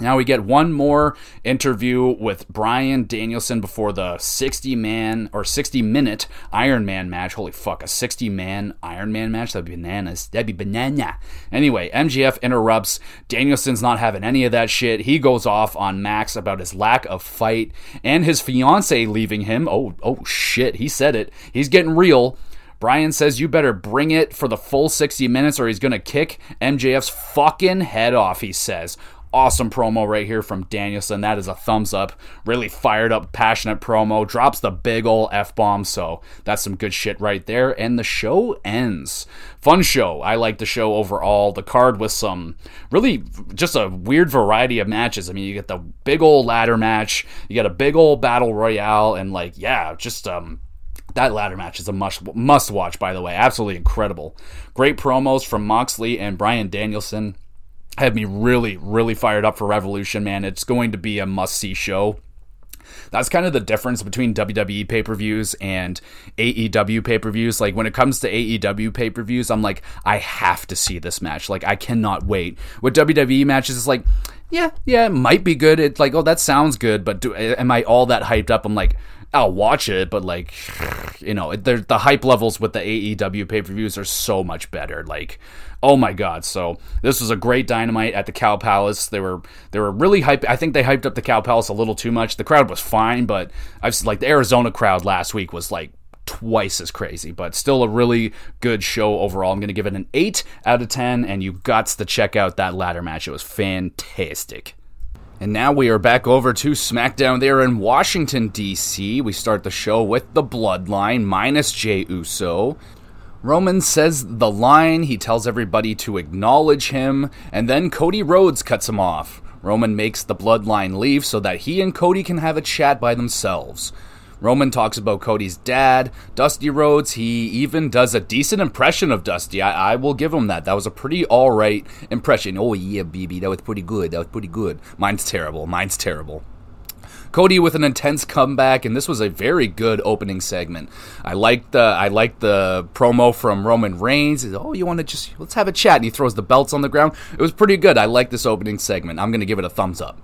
Now we get one more interview with Bryan Danielson before the 60 man or 60 minute Iron Man match. Holy fuck, a 60 man Iron Man match? That'd be bananas. That'd be banana. Anyway, MJF interrupts. Danielson's not having any of that shit. He goes off on Max about his lack of fight and his fiance leaving him. Oh, oh shit, he said it. He's getting real. Brian says you better bring it for the full 60 minutes or he's going to kick MJF's fucking head off, he says awesome promo right here from Danielson. That is a thumbs up. Really fired up, passionate promo. Drops the big ol' F bomb. So that's some good shit right there. And the show ends. Fun show. I like the show overall. The card with some really just a weird variety of matches. I mean, you get the big old ladder match, you get a big old battle royale, and like, yeah, just um that ladder match is a must must watch, by the way. Absolutely incredible. Great promos from Moxley and Bryan Danielson had me really, really fired up for Revolution, man. It's going to be a must see show. That's kind of the difference between WWE pay per views and AEW pay per views. Like when it comes to AEW pay per views, I'm like, I have to see this match. Like I cannot wait. With WWE matches, it's like, yeah, yeah, it might be good. It's like, oh, that sounds good, but do, am I all that hyped up? I'm like, I'll watch it, but like, you know, the hype levels with the AEW pay per views are so much better. Like, oh my god! So this was a great dynamite at the Cow Palace. They were they were really hype. I think they hyped up the Cow Palace a little too much. The crowd was fine, but I've like the Arizona crowd last week was like twice as crazy, but still a really good show overall. I'm going to give it an 8 out of 10, and you got to check out that ladder match. It was fantastic. And now we are back over to SmackDown there in Washington, D.C. We start the show with the Bloodline minus Jey Uso. Roman says the line, he tells everybody to acknowledge him, and then Cody Rhodes cuts him off. Roman makes the bloodline leave so that he and Cody can have a chat by themselves. Roman talks about Cody's dad, Dusty Rhodes. He even does a decent impression of Dusty. I, I will give him that. That was a pretty alright impression. Oh, yeah, baby. That was pretty good. That was pretty good. Mine's terrible. Mine's terrible. Cody with an intense comeback, and this was a very good opening segment. I liked the I liked the promo from Roman Reigns. Oh, you want to just let's have a chat, and he throws the belts on the ground. It was pretty good. I like this opening segment. I'm going to give it a thumbs up.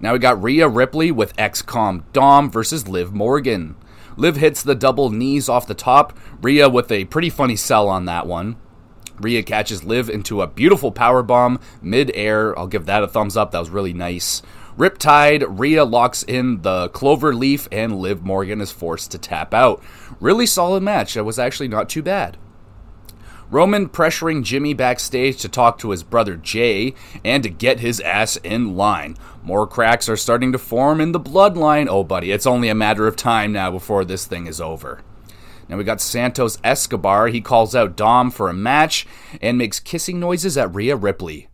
Now we got Rhea Ripley with XCOM Dom versus Liv Morgan. Liv hits the double knees off the top. Rhea with a pretty funny sell on that one. Rhea catches Liv into a beautiful power bomb mid-air. I'll give that a thumbs up. That was really nice. Riptide, Rhea locks in the clover leaf, and Liv Morgan is forced to tap out. Really solid match. It was actually not too bad. Roman pressuring Jimmy backstage to talk to his brother Jey and to get his ass in line. More cracks are starting to form in the bloodline. Oh, buddy, it's only a matter of time now before this thing is over. Now we got Santos Escobar. He calls out Dom for a match and makes kissing noises at Rhea Ripley.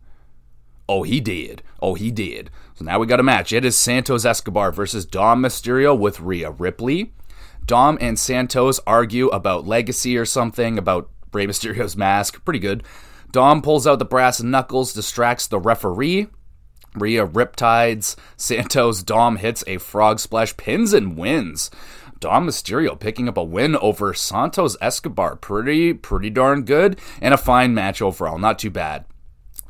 Oh, he did. Oh, he did. So now we got a match. It is Santos Escobar versus Dom Mysterio with Rhea Ripley. Dom and Santos argue about legacy or something, about Rey Mysterio's mask. Pretty good. Dom pulls out the brass knuckles, distracts the referee. Rhea riptides. Santos Dom hits a frog splash, pins and wins. Dom Mysterio picking up a win over Santos Escobar. Pretty, pretty darn good, and a fine match overall. Not too bad.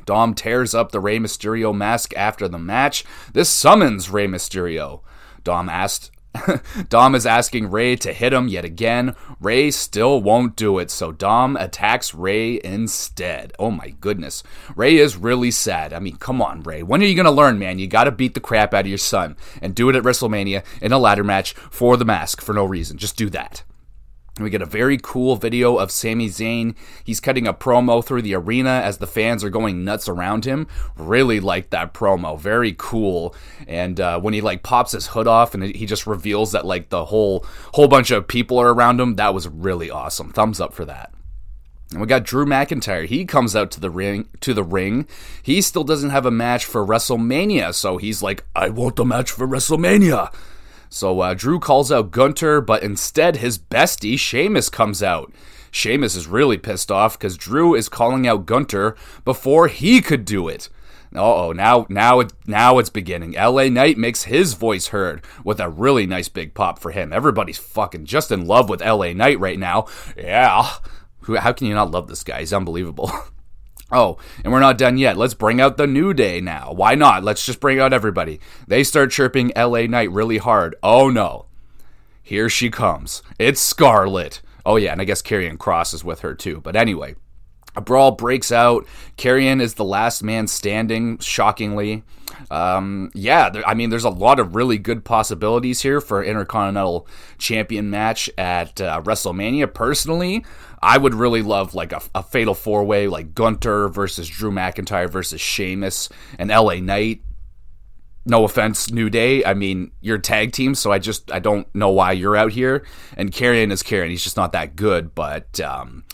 Dom tears up the Rey Mysterio mask after the match. This summons Rey Mysterio. Dom asked Dom is asking Rey to hit him yet again. Rey still won't do it, so Dom attacks Rey instead. Oh my goodness. Rey is really sad. I mean, come on, Rey. When are you going to learn, man? You got to beat the crap out of your son and do it at WrestleMania in a ladder match for the mask for no reason. Just do that. We get a very cool video of Sami Zayn. He's cutting a promo through the arena as the fans are going nuts around him. Really like that promo. Very cool. And uh, when he like pops his hood off and he just reveals that like the whole whole bunch of people are around him, that was really awesome. Thumbs up for that. And we got Drew McIntyre. He comes out to the ring to the ring. He still doesn't have a match for WrestleMania, so he's like, I want the match for WrestleMania. So uh, Drew calls out Gunther, but instead his bestie Sheamus comes out. Sheamus is really pissed off because Drew is calling out Gunther before he could do it. oh, now now it now it's beginning. LA Knight makes his voice heard with a really nice big pop for him. Everybody's fucking just in love with LA Knight right now. Yeah. How can you not love this guy? He's unbelievable. Oh, and we're not done yet. Let's bring out the New Day now. Why not? Let's just bring out everybody. They start chirping LA Knight really hard. Oh no. Here she comes. It's Scarlett. Oh yeah, and I guess Karrion Kross is with her too. But anyway, a brawl breaks out. Karrion is the last man standing, shockingly. Um, yeah, there, I mean, there's a lot of really good possibilities here for Intercontinental Champion match at uh, WrestleMania. Personally, I would really love like a, a fatal four way, like Gunther versus Drew McIntyre versus Sheamus and LA Knight. No offense, New Day. I mean, you're tag team, so I just I don't know why you're out here. And Karrion is Karrion. He's just not that good. But um,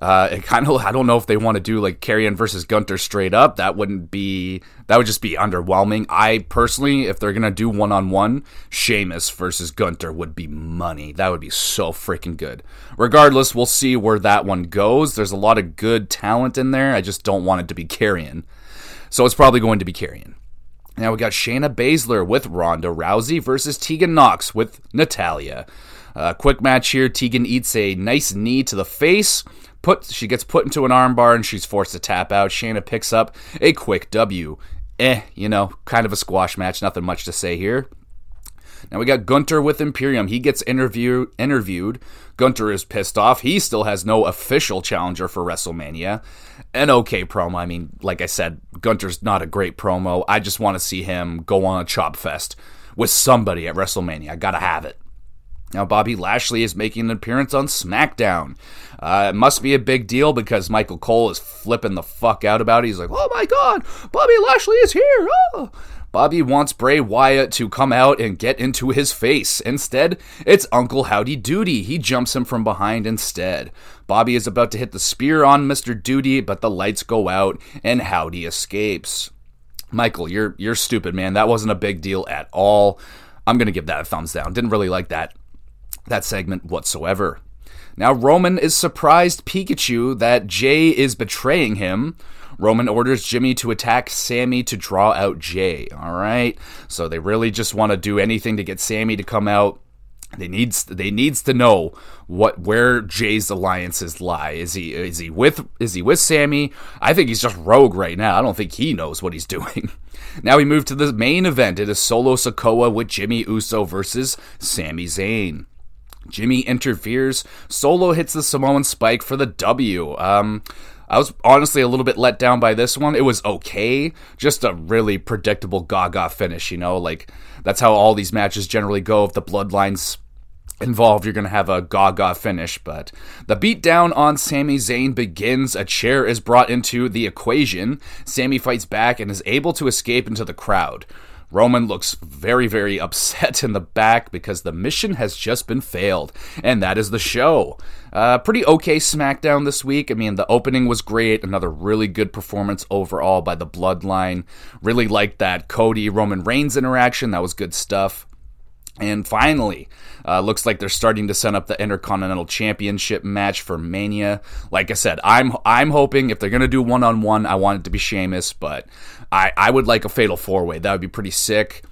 uh, it kind of I don't know if they want to do like Karrion versus Gunther straight up. That wouldn't be that would just be underwhelming. I personally, if they're gonna do one on one, Sheamus versus Gunther would be money. That would be so freaking good. Regardless, we'll see where that one goes. There's a lot of good talent in there. I just don't want it to be Karrion, so it's probably going to be Karrion. Now we got Shayna Baszler with Ronda Rousey versus Tegan Nox with Natalya. Uh, quick match here. Tegan eats a nice knee to the face put she gets put into an armbar and she's forced to tap out. Shayna picks up a quick W. Eh, you know, kind of a squash match. Nothing much to say here. Now we got Gunther with Imperium. He gets interview, interviewed. Gunther is pissed off. He still has no official challenger for WrestleMania. An okay promo. I mean, like I said, Gunther's not a great promo. I just want to see him go on a chop fest with somebody at WrestleMania. I gotta have it. Now, Bobby Lashley is making an appearance on SmackDown. Uh, it must be a big deal because Michael Cole is flipping the fuck out about it. He's like, oh my god, Bobby Lashley is here. Oh. Bobby wants Bray Wyatt to come out and get into his face. Instead, it's Uncle Howdy Doody. He jumps him from behind instead. Bobby is about to hit the spear on Mr. Doody, but the lights go out and Howdy escapes. Michael, you're you're stupid, man. That wasn't a big deal at all. I'm gonna give that a thumbs down. Didn't really like that that segment whatsoever. Now, Roman is surprised Pikachu that Jey is betraying him. Roman orders Jimmy to attack Sami to draw out Jey. All right. So they really just want to do anything to get Sami to come out. They needs they needs to know what where Jey's alliances lie. Is he is he with is he with Sami? I think he's just rogue right now. I don't think he knows what he's doing. Now we move to the main event. It is Solo Sikoa with Jimmy Uso versus Sami Zayn. Jimmy interferes. Solo hits the Samoan spike for the W. Um, I was honestly a little bit let down by this one. It was okay, just a really predictable Gaga finish. You know, like that's how all these matches generally go. If the bloodlines involved, you're going to have a gaga finish. But the beatdown on Sami Zayn begins. A chair is brought into the equation. Sami fights back and is able to escape into the crowd. Roman looks very, very upset in the back because the mission has just been failed. And that is the show. Uh, pretty okay SmackDown this week. I mean, the opening was great. Another really good performance overall by the Bloodline. Really liked that Cody Roman Reigns interaction. That was good stuff. And finally, uh, looks like they're starting to set up the Intercontinental Championship match for Mania. Like I said, I'm I'm hoping if they're gonna do one on one, I want it to be Sheamus, but I I would like a Fatal Four Way. That would be pretty sick.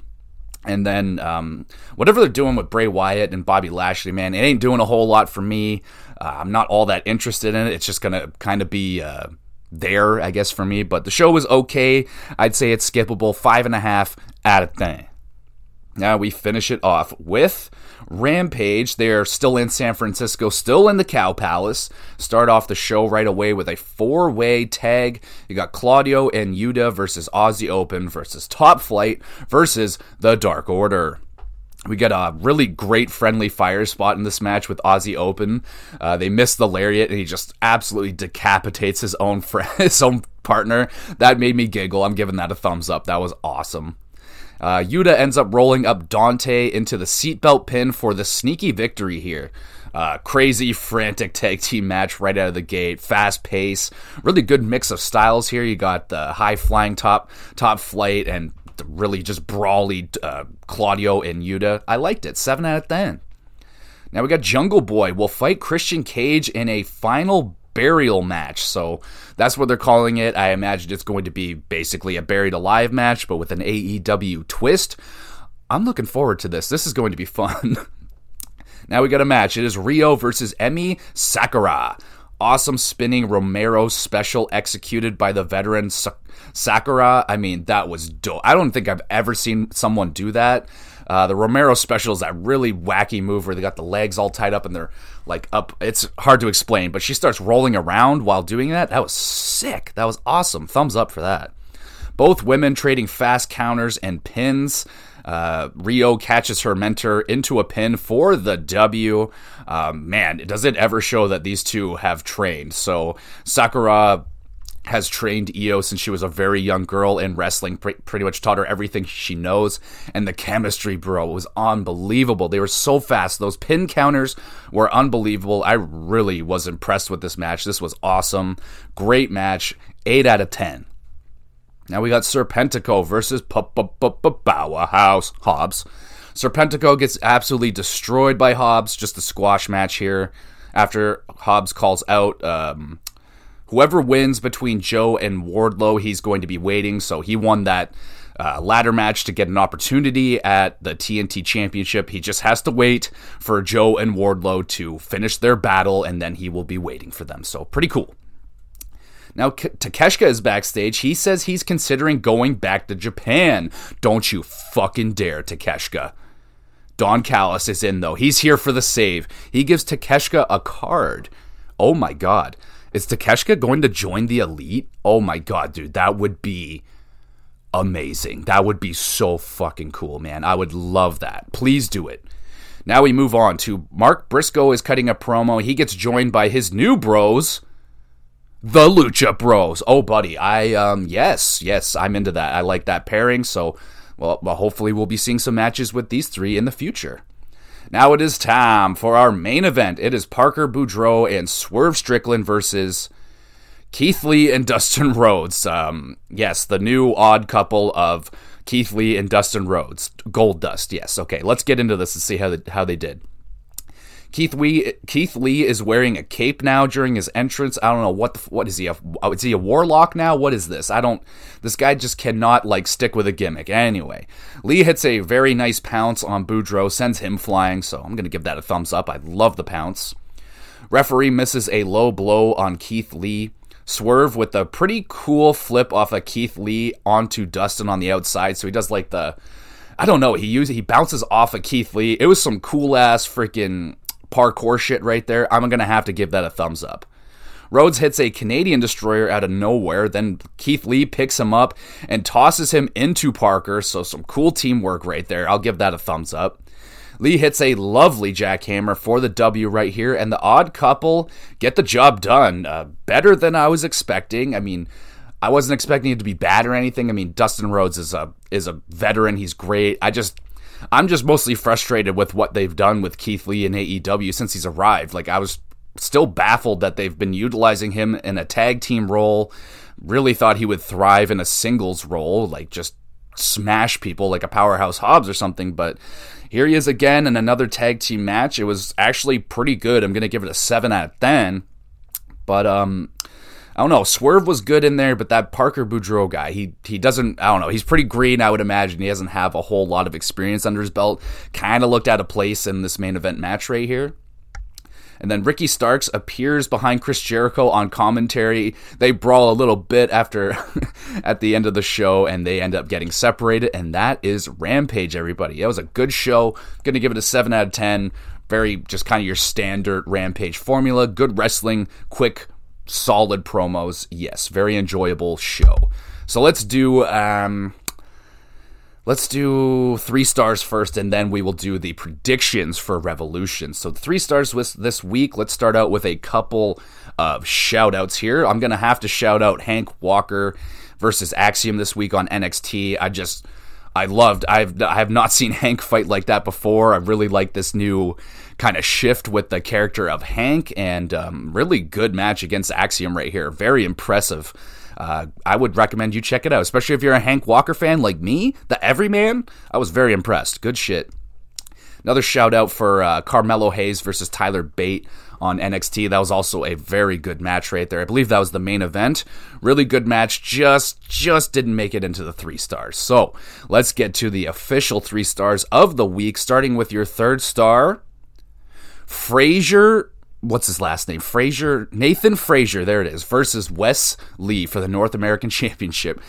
And then um, whatever they're doing with Bray Wyatt and Bobby Lashley, man, it ain't doing a whole lot for me. Uh, I'm not all that interested in it. It's just gonna kind of be. Uh, there, I guess, for me, but the show was okay. I'd say it's skippable, five and a half out of ten. Now we finish it off with Rampage. They're still in San Francisco, still in the Cow Palace. Start off the show right away with a four way tag. You got Claudio and Yuta versus Aussie Open versus Top Flight versus the Dark Order. We get a really great friendly fire spot in this match with Aussie Open. Uh, they miss the lariat, and he just absolutely decapitates his own friend, his own partner. That made me giggle. I'm giving that a thumbs up. That was awesome. Uh, Yuta ends up rolling up Dante into the seatbelt pin for the sneaky victory here. Uh, crazy, frantic tag team match right out of the gate. Fast pace, really good mix of styles here. You got the high flying top top flight and really just brawly uh, Claudio and Yuta. I liked it. Seven out of ten. Now we got Jungle Boy will fight Christian Cage in a final burial match. So that's what they're calling it. I imagine it's going to be basically a buried alive match, but with an AEW twist. I'm looking forward to this. This is going to be fun. now we got a match. It is Riho versus Emi Sakura. Awesome spinning Romero special executed by the veteran Sakura. I mean, that was dope. I don't think I've ever seen someone do that. Uh, the Romero special is that really wacky move where they got the legs all tied up and they're like up. It's hard to explain, but she starts rolling around while doing that. That was sick. That was awesome. Thumbs up for that. Both women trading fast counters and pins. Uh, Riho catches her mentor into a pin for the W. Um, man, does it ever show that these two have trained? So Sakura has trained Io since she was a very young girl in wrestling, pretty much taught her everything she knows. And the chemistry, bro, was unbelievable. They were so fast. Those pin counters were unbelievable. I really was impressed with this match. This was awesome. Great match. 8 out of 10. Now we got Serpentico versus Powerhouse Hobbs. Serpentico gets absolutely destroyed by Hobbs. Just a squash match here. After Hobbs calls out um, whoever wins between Joe and Wardlow, he's going to be waiting. So he won that uh, ladder match to get an opportunity at the TNT Championship. He just has to wait for Joe and Wardlow to finish their battle, and then he will be waiting for them. So pretty cool. Now, K- Takeshita is backstage. He says he's considering going back to Japan. Don't you fucking dare, Takeshita. Don Callis is in, though. He's here for the save. He gives Takeshita a card. Oh my god. Is Takeshita going to join the elite? Oh my god, dude, that would be amazing. That would be so fucking cool, man. I would love that. Please do it. Now we move on to Mark Briscoe is cutting a promo. He gets joined by his new bros, the Lucha Bros. Oh, buddy, I um yes, yes, I'm into that. I like that pairing. So, well, well hopefully we'll be seeing some matches with these three in the future. Now it is time for our main event. It is Parker Boudreaux and Swerve Strickland versus Keith Lee and Dustin Rhodes. Um, yes, the new odd couple of Keith Lee and Dustin Rhodes. Gold Dust, yes. Okay, let's get into this and see how they, how they did. Keith Lee Keith Lee is wearing a cape now during his entrance. I don't know what the, what is he a oh, is he a warlock now? What is this? I don't this guy just cannot like stick with a gimmick. Anyway, Lee hits a very nice pounce on Boudreaux, sends him flying, so I'm to give that a thumbs up. I love the pounce. Referee misses a low blow on Keith Lee. Swerve with a pretty cool flip off of Keith Lee onto Dustin on the outside. So he does like the I don't know, he uses he bounces off of Keith Lee. It was some cool ass freaking parkour shit right there. I'm going to have to give that a thumbs up. Rhodes hits a Canadian destroyer out of nowhere. Then Keith Lee picks him up and tosses him into Parker. So, some cool teamwork right there. I'll give that a thumbs up. Lee hits a lovely jackhammer for the W right here, and the odd couple get the job done. Uh, better than I was expecting. I mean, I wasn't expecting it to be bad or anything. I mean, Dustin Rhodes is a is a veteran. He's great. I just I'm just mostly frustrated with what they've done with Keith Lee in AEW since he's arrived. Like I was still baffled that they've been utilizing him in a tag team role. Really thought he would thrive in a singles role, like just smash people like a powerhouse Hobbs or something, but here he is again in another tag team match. It was actually pretty good. I'm going to give it a 7 out of 10. But um I don't know. Swerve was good in there, but that Parker Boudreaux guy, he he doesn't. I don't know. He's pretty green. I would imagine he doesn't have a whole lot of experience under his belt. Kind of looked out of place in this main event match right here. And then Ricky Starks appears behind Chris Jericho on commentary. They brawl a little bit after at the end of the show and they end up getting separated. And that is Rampage, everybody. It was a good show. Gonna give it a 7 out of 10. Very just kind of your standard Rampage formula. Good wrestling, quick solid promos. Yes, very enjoyable show. So let's do um, let's do three stars first, and then we will do the predictions for Revolution. So three stars with this week. Let's start out with a couple of shout outs here. I'm gonna have to shout out Hank Walker versus Axiom this week on NXT. I just I loved. I've I have not seen Hank fight like that before. I really like this new kind of shift with the character of Hank, and um, really good match against Axiom right here. Very impressive. Uh, I would recommend you check it out, especially if you're a Hank Walker fan like me, the Everyman. I was very impressed. Good shit. Another shout out for uh, Carmelo Hayes versus Tyler Bate on NXT. That was also a very good match right there. I believe that was the main event. Really good match. Just just didn't make it into the 3 stars. So, let's get to the official 3 stars of the week starting with your third star. Frazer what's his last name? Frazer, Nathan Frazer, there it is, versus Wes Lee for the North American Championship.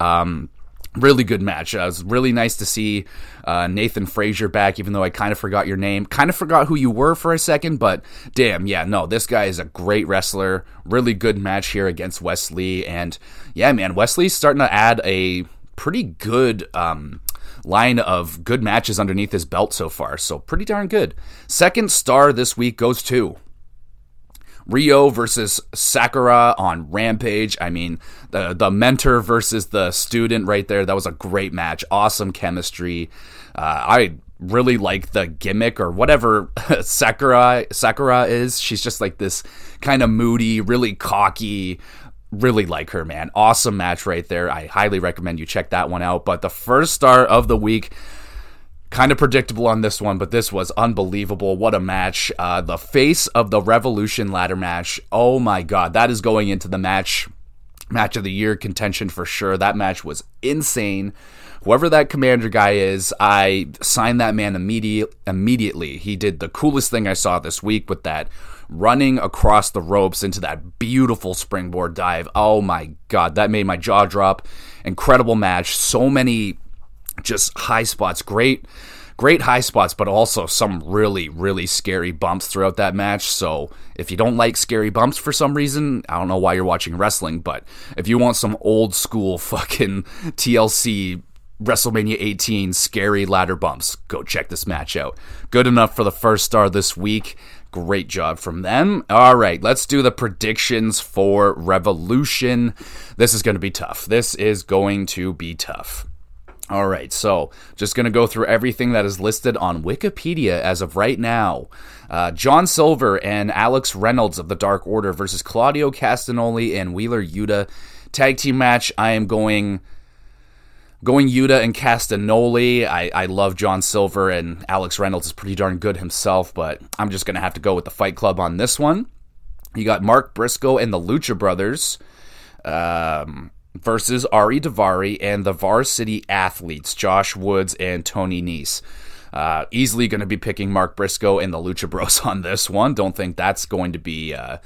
Um, really good match. Uh, it was really nice to see uh, Nathan Frazer back, even though I kind of forgot your name. Kind of forgot who you were for a second, but damn, yeah, no, this guy is a great wrestler. Really good match here against Wes Lee. And yeah, man, Wes Lee's starting to add a pretty good. Um, line of good matches underneath his belt so far, so pretty darn good. Second star this week goes to Riho versus Sakura on Rampage. I mean, the the mentor versus the student right there. That was a great match. Awesome chemistry. Uh, I really like the gimmick or whatever Sakura Sakura is. She's just like this kind of moody, really cocky. Really like her, man. Awesome match right there. I highly recommend you check that one out. But the first star of the week kind of predictable on this one, but this was unbelievable. What a match. Uh, the face of the Revolution ladder match. Oh my God. That is going into the match, match of the year contention for sure. That match was insane. Whoever that Komander guy is, I signed that man immediate, immediately. He did the coolest thing I saw this week with that running across the ropes into that beautiful springboard dive. Oh my God. That made my jaw drop. Incredible match. So many just high spots, great great high spots, but also some really, really scary bumps throughout that match. So if you don't like scary bumps for some reason, I don't know why you're watching wrestling, but if you want some old school fucking TLC WrestleMania 18 scary ladder bumps, go check this match out. Good enough for the first star this week. Great job from them. All right, let's do the predictions for Revolution. This is going to be tough. This is going to be tough. All right, so just going to go through everything that is listed on Wikipedia as of right now. Uh, John Silver and Alex Reynolds of the Dark Order versus Claudio Castagnoli and Wheeler Yuta tag team match. I am going. Going Yuta and Castagnoli. I, I love John Silver and Alex Reynolds is pretty darn good himself, but I'm just going to have to go with the Fight Club on this one. You got Mark Briscoe and the Lucha Brothers um, versus Ari Daivari and the Varsity Athletes, Josh Woods and Tony Nese. Uh, easily going to be picking Mark Briscoe and the Lucha Bros on this one. Don't think that's going to be uh,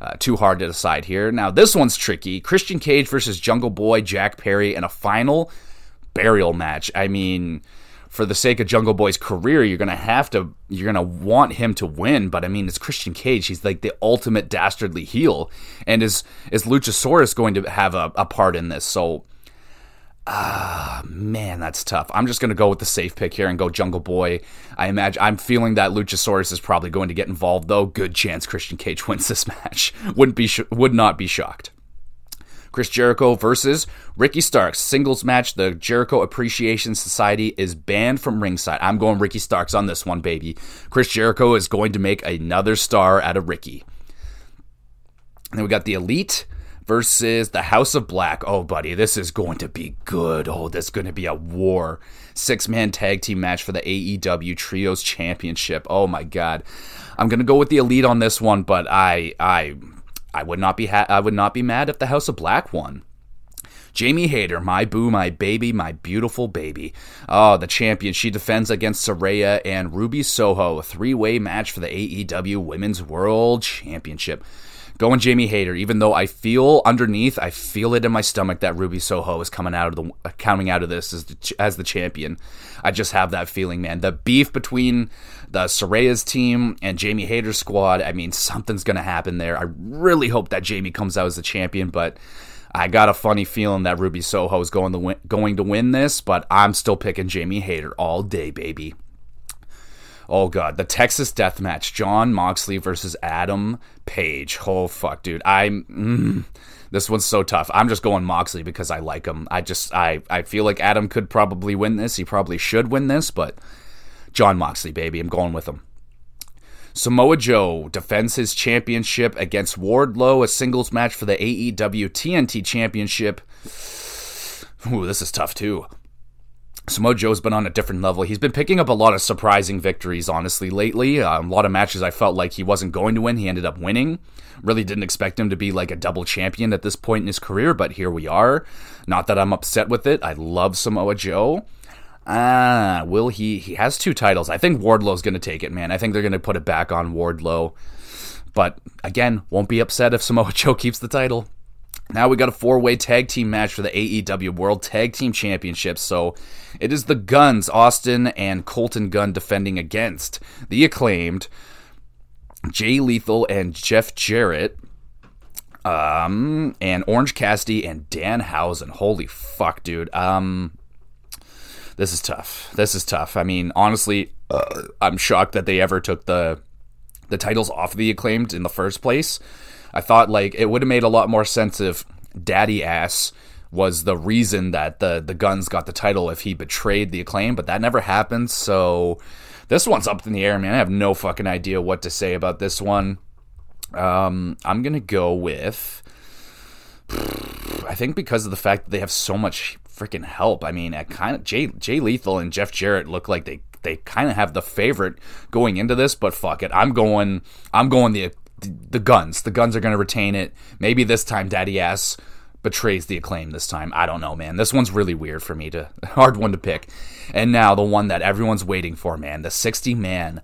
uh, too hard to decide here. Now, this one's tricky. Christian Cage versus Jungle Boy, Jack Perry, in a final burial match. I mean, for the sake of Jungle Boy's career, you're gonna have to, you're gonna want him to win. But I mean, it's Christian Cage. He's like the ultimate dastardly heel, and is is Luchasaurus going to have a, a part in this? So Ah, man, that's tough. I'm just to go with the safe pick here and go Jungle Boy. I imagine I'm feeling that Luchasaurus is probably going to get involved though. Good chance Christian Cage wins this match. Wouldn't be sh- would not be shocked. Chris Jericho versus Ricky Starks singles match. The Jericho Appreciation Society is banned from ringside. I'm going Ricky Starks on this one, baby. Chris Jericho is going to make another star out of Ricky. And then we got the Elite versus the House of Black. Oh, buddy, this is going to be good. Oh, this is going to be a war. Six man tag team match for the AEW Trios Championship. Oh my God, I'm gonna go with the Elite on this one, but I I I would not be ha- I would not be mad if the House of Black won. Jamie Hayter, my boo, my baby, my beautiful baby. Oh, the champion. She defends against Saraya and Ruby Soho. A three way match for the AEW Women's World Championship going Jamie Hayter, even though I feel underneath, I feel it in my stomach that Ruby Soho is coming out of the uh, coming out of this as the, as the champion. I just have that feeling, man. The beef between the Saraya's team and Jamie Hayter's squad. I mean, something's gonna happen there. I really hope that Jamie comes out as the champion, but. I got a funny feeling that Ruby Soho is going to win, going to win this, but I'm still picking Jamie Hayter all day, baby. Oh god, the Texas Death Match: Jon Moxley versus Adam Page. Oh fuck, dude. I'm. Mm, this one's so tough. I'm just going Moxley because I like him. I just I I feel like Adam could probably win this. He probably should win this, but Jon Moxley, baby, I'm going with him. Samoa Joe defends his championship against Wardlow, a singles match for the AEW TNT Championship. Ooh, this is tough too. Samoa Joe's been on a different level. He's been picking up a lot of surprising victories, honestly, lately. Um, a lot of matches I felt like he wasn't going to win. He ended up winning. Really didn't expect him to be like a double champion at this point in his career, but here we are. Not that I'm upset with it. I love Samoa Joe. Ah, will he? He has two titles. I think Wardlow's going to take it, man. I think they're going to put it back on Wardlow. But again, won't be upset if Samoa Joe keeps the title. Now we got a four way tag team match for the AEW World Tag Team Championship. So it is the Gunns, Austin and Colton Gunn, defending against the acclaimed Jay Lethal and Jeff Jarrett. Um, and Orange Cassidy and Dan Danhausen. Holy fuck, dude. Um, this is tough. This is tough. I mean, honestly, uh, I'm shocked that they ever took the the titles off of the acclaimed in the first place. I thought like it would have made a lot more sense if Daddy Ass was the reason that the the Gunns got the title if he betrayed the acclaim, but that never happened. So this one's up in the air, man. I have no fucking idea what to say about this one. Um, I'm gonna go with. I think because of the fact that they have so much freaking help. I mean, at kind of Jay Jay Lethal and Jeff Jarrett look like they they kind of have the favorite going into this, but fuck it, I'm going I'm going the the Gunns. The Gunns are going to retain it. Maybe this time Daddy Ass betrays the acclaim this time. I don't know, man. This one's really weird for me to hard one to pick. And now the one that everyone's waiting for, man, the 60 man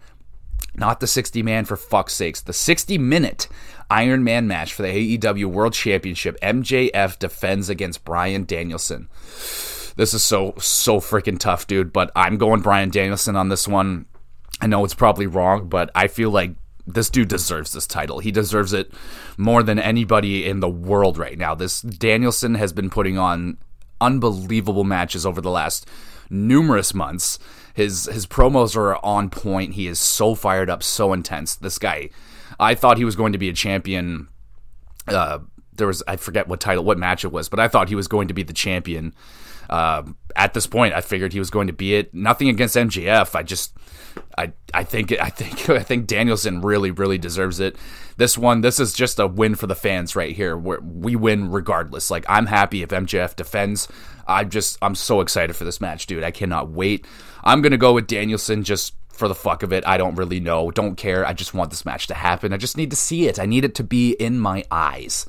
not the 60 man for fuck's sakes, the 60 minute Iron Man match for the AEW World Championship. MJF defends against Bryan Danielson. This is so so freaking tough, dude, but I'm going Bryan Danielson on this one. I know it's probably wrong, but I feel like this dude deserves this title. He deserves it more than anybody in the world right now. This Danielson has been putting on unbelievable matches over the last numerous months. His his promos are on point. He is so fired up, so intense. This guy, I thought he was going to be a champion. Uh, there was I forget what title, what match it was, but I thought he was going to be the champion Uh, at this point, I figured he was going to be it. Nothing against MJF. I just, I, I think, I think, I think Danielson really, really deserves it. This one, this is just a win for the fans right here. Where we win regardless. Like I'm happy if MJF defends. I'm just, I'm so excited for this match, dude. I cannot wait. I'm gonna go with Danielson just for the fuck of it. I don't really know. Don't care. I just want this match to happen. I just need to see it. I need it to be in my eyes.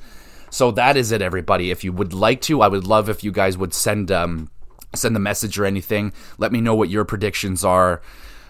So that is it, everybody. If you would like to, I would love if you guys would send um send a message or anything. Let me know what your predictions are.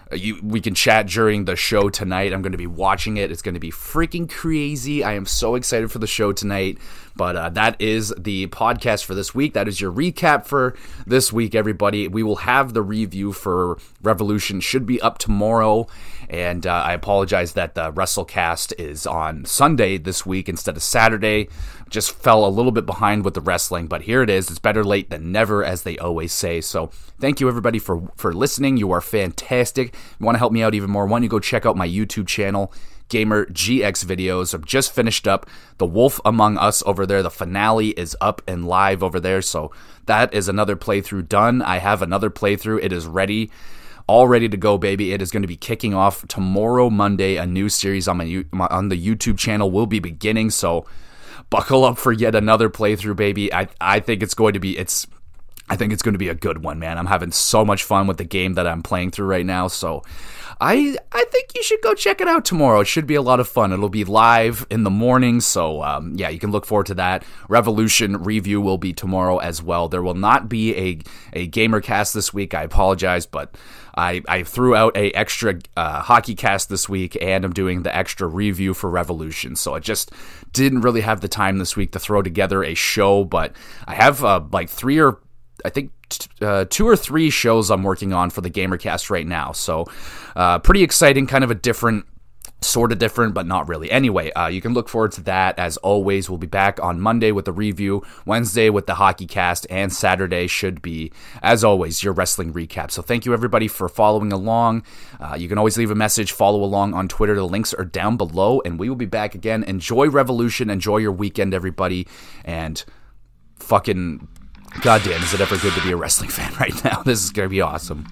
Uh, you, we can chat during the show tonight. I'm going to be watching it. It's going to be freaking crazy. I am so excited for the show tonight. But uh, that is the podcast for this week. That is your recap for this week, everybody. We will have the review for Revolution, should be up tomorrow. And uh, I apologize that the WrestleCast is on Sunday this week instead of Saturday. Just fell a little bit behind with the wrestling, but here it is. It's better late than never, as they always say. So thank you everybody for for listening. You are fantastic. If you want to help me out even more, why don't you go check out my YouTube channel? Gamer GX videos. I've just finished up The Wolf Among Us over there. The finale is up and live over there. So that is another playthrough done. I have another playthrough. It is ready. All ready to go, baby! It is going to be kicking off tomorrow, Monday. A new series on my, my on the YouTube channel will be beginning. So, buckle up for yet another playthrough, baby. I I think it's going to be it's I think it's going to be a good one, man. I'm having so much fun with the game that I'm playing through right now. So I I think you should go check it out tomorrow. It should be a lot of fun. It'll be live in the morning, so um, yeah, you can look forward to that. Revolution review will be tomorrow as well. There will not be a a gamer cast this week. I apologize, but I, I threw out a extra uh, hockey cast this week, and I'm doing the extra review for Revolution. So I just didn't really have the time this week to throw together a show, but I have uh, like three or I think uh, two or three shows I'm working on for the GamerCast right now. So, uh, pretty exciting, kind of a different sort of different, but not really. Anyway, uh, you can look forward to that. As always, we'll be back on Monday with the review, Wednesday with the hockey cast, and Saturday should be, as always, your wrestling recap. So thank you everybody for following along. Uh, you can always leave a message, follow along on Twitter. The links are down below, and we will be back again. Enjoy Revolution, enjoy your weekend, everybody, and fucking goddamn, is it ever good to be a wrestling fan right now? This is gonna be awesome.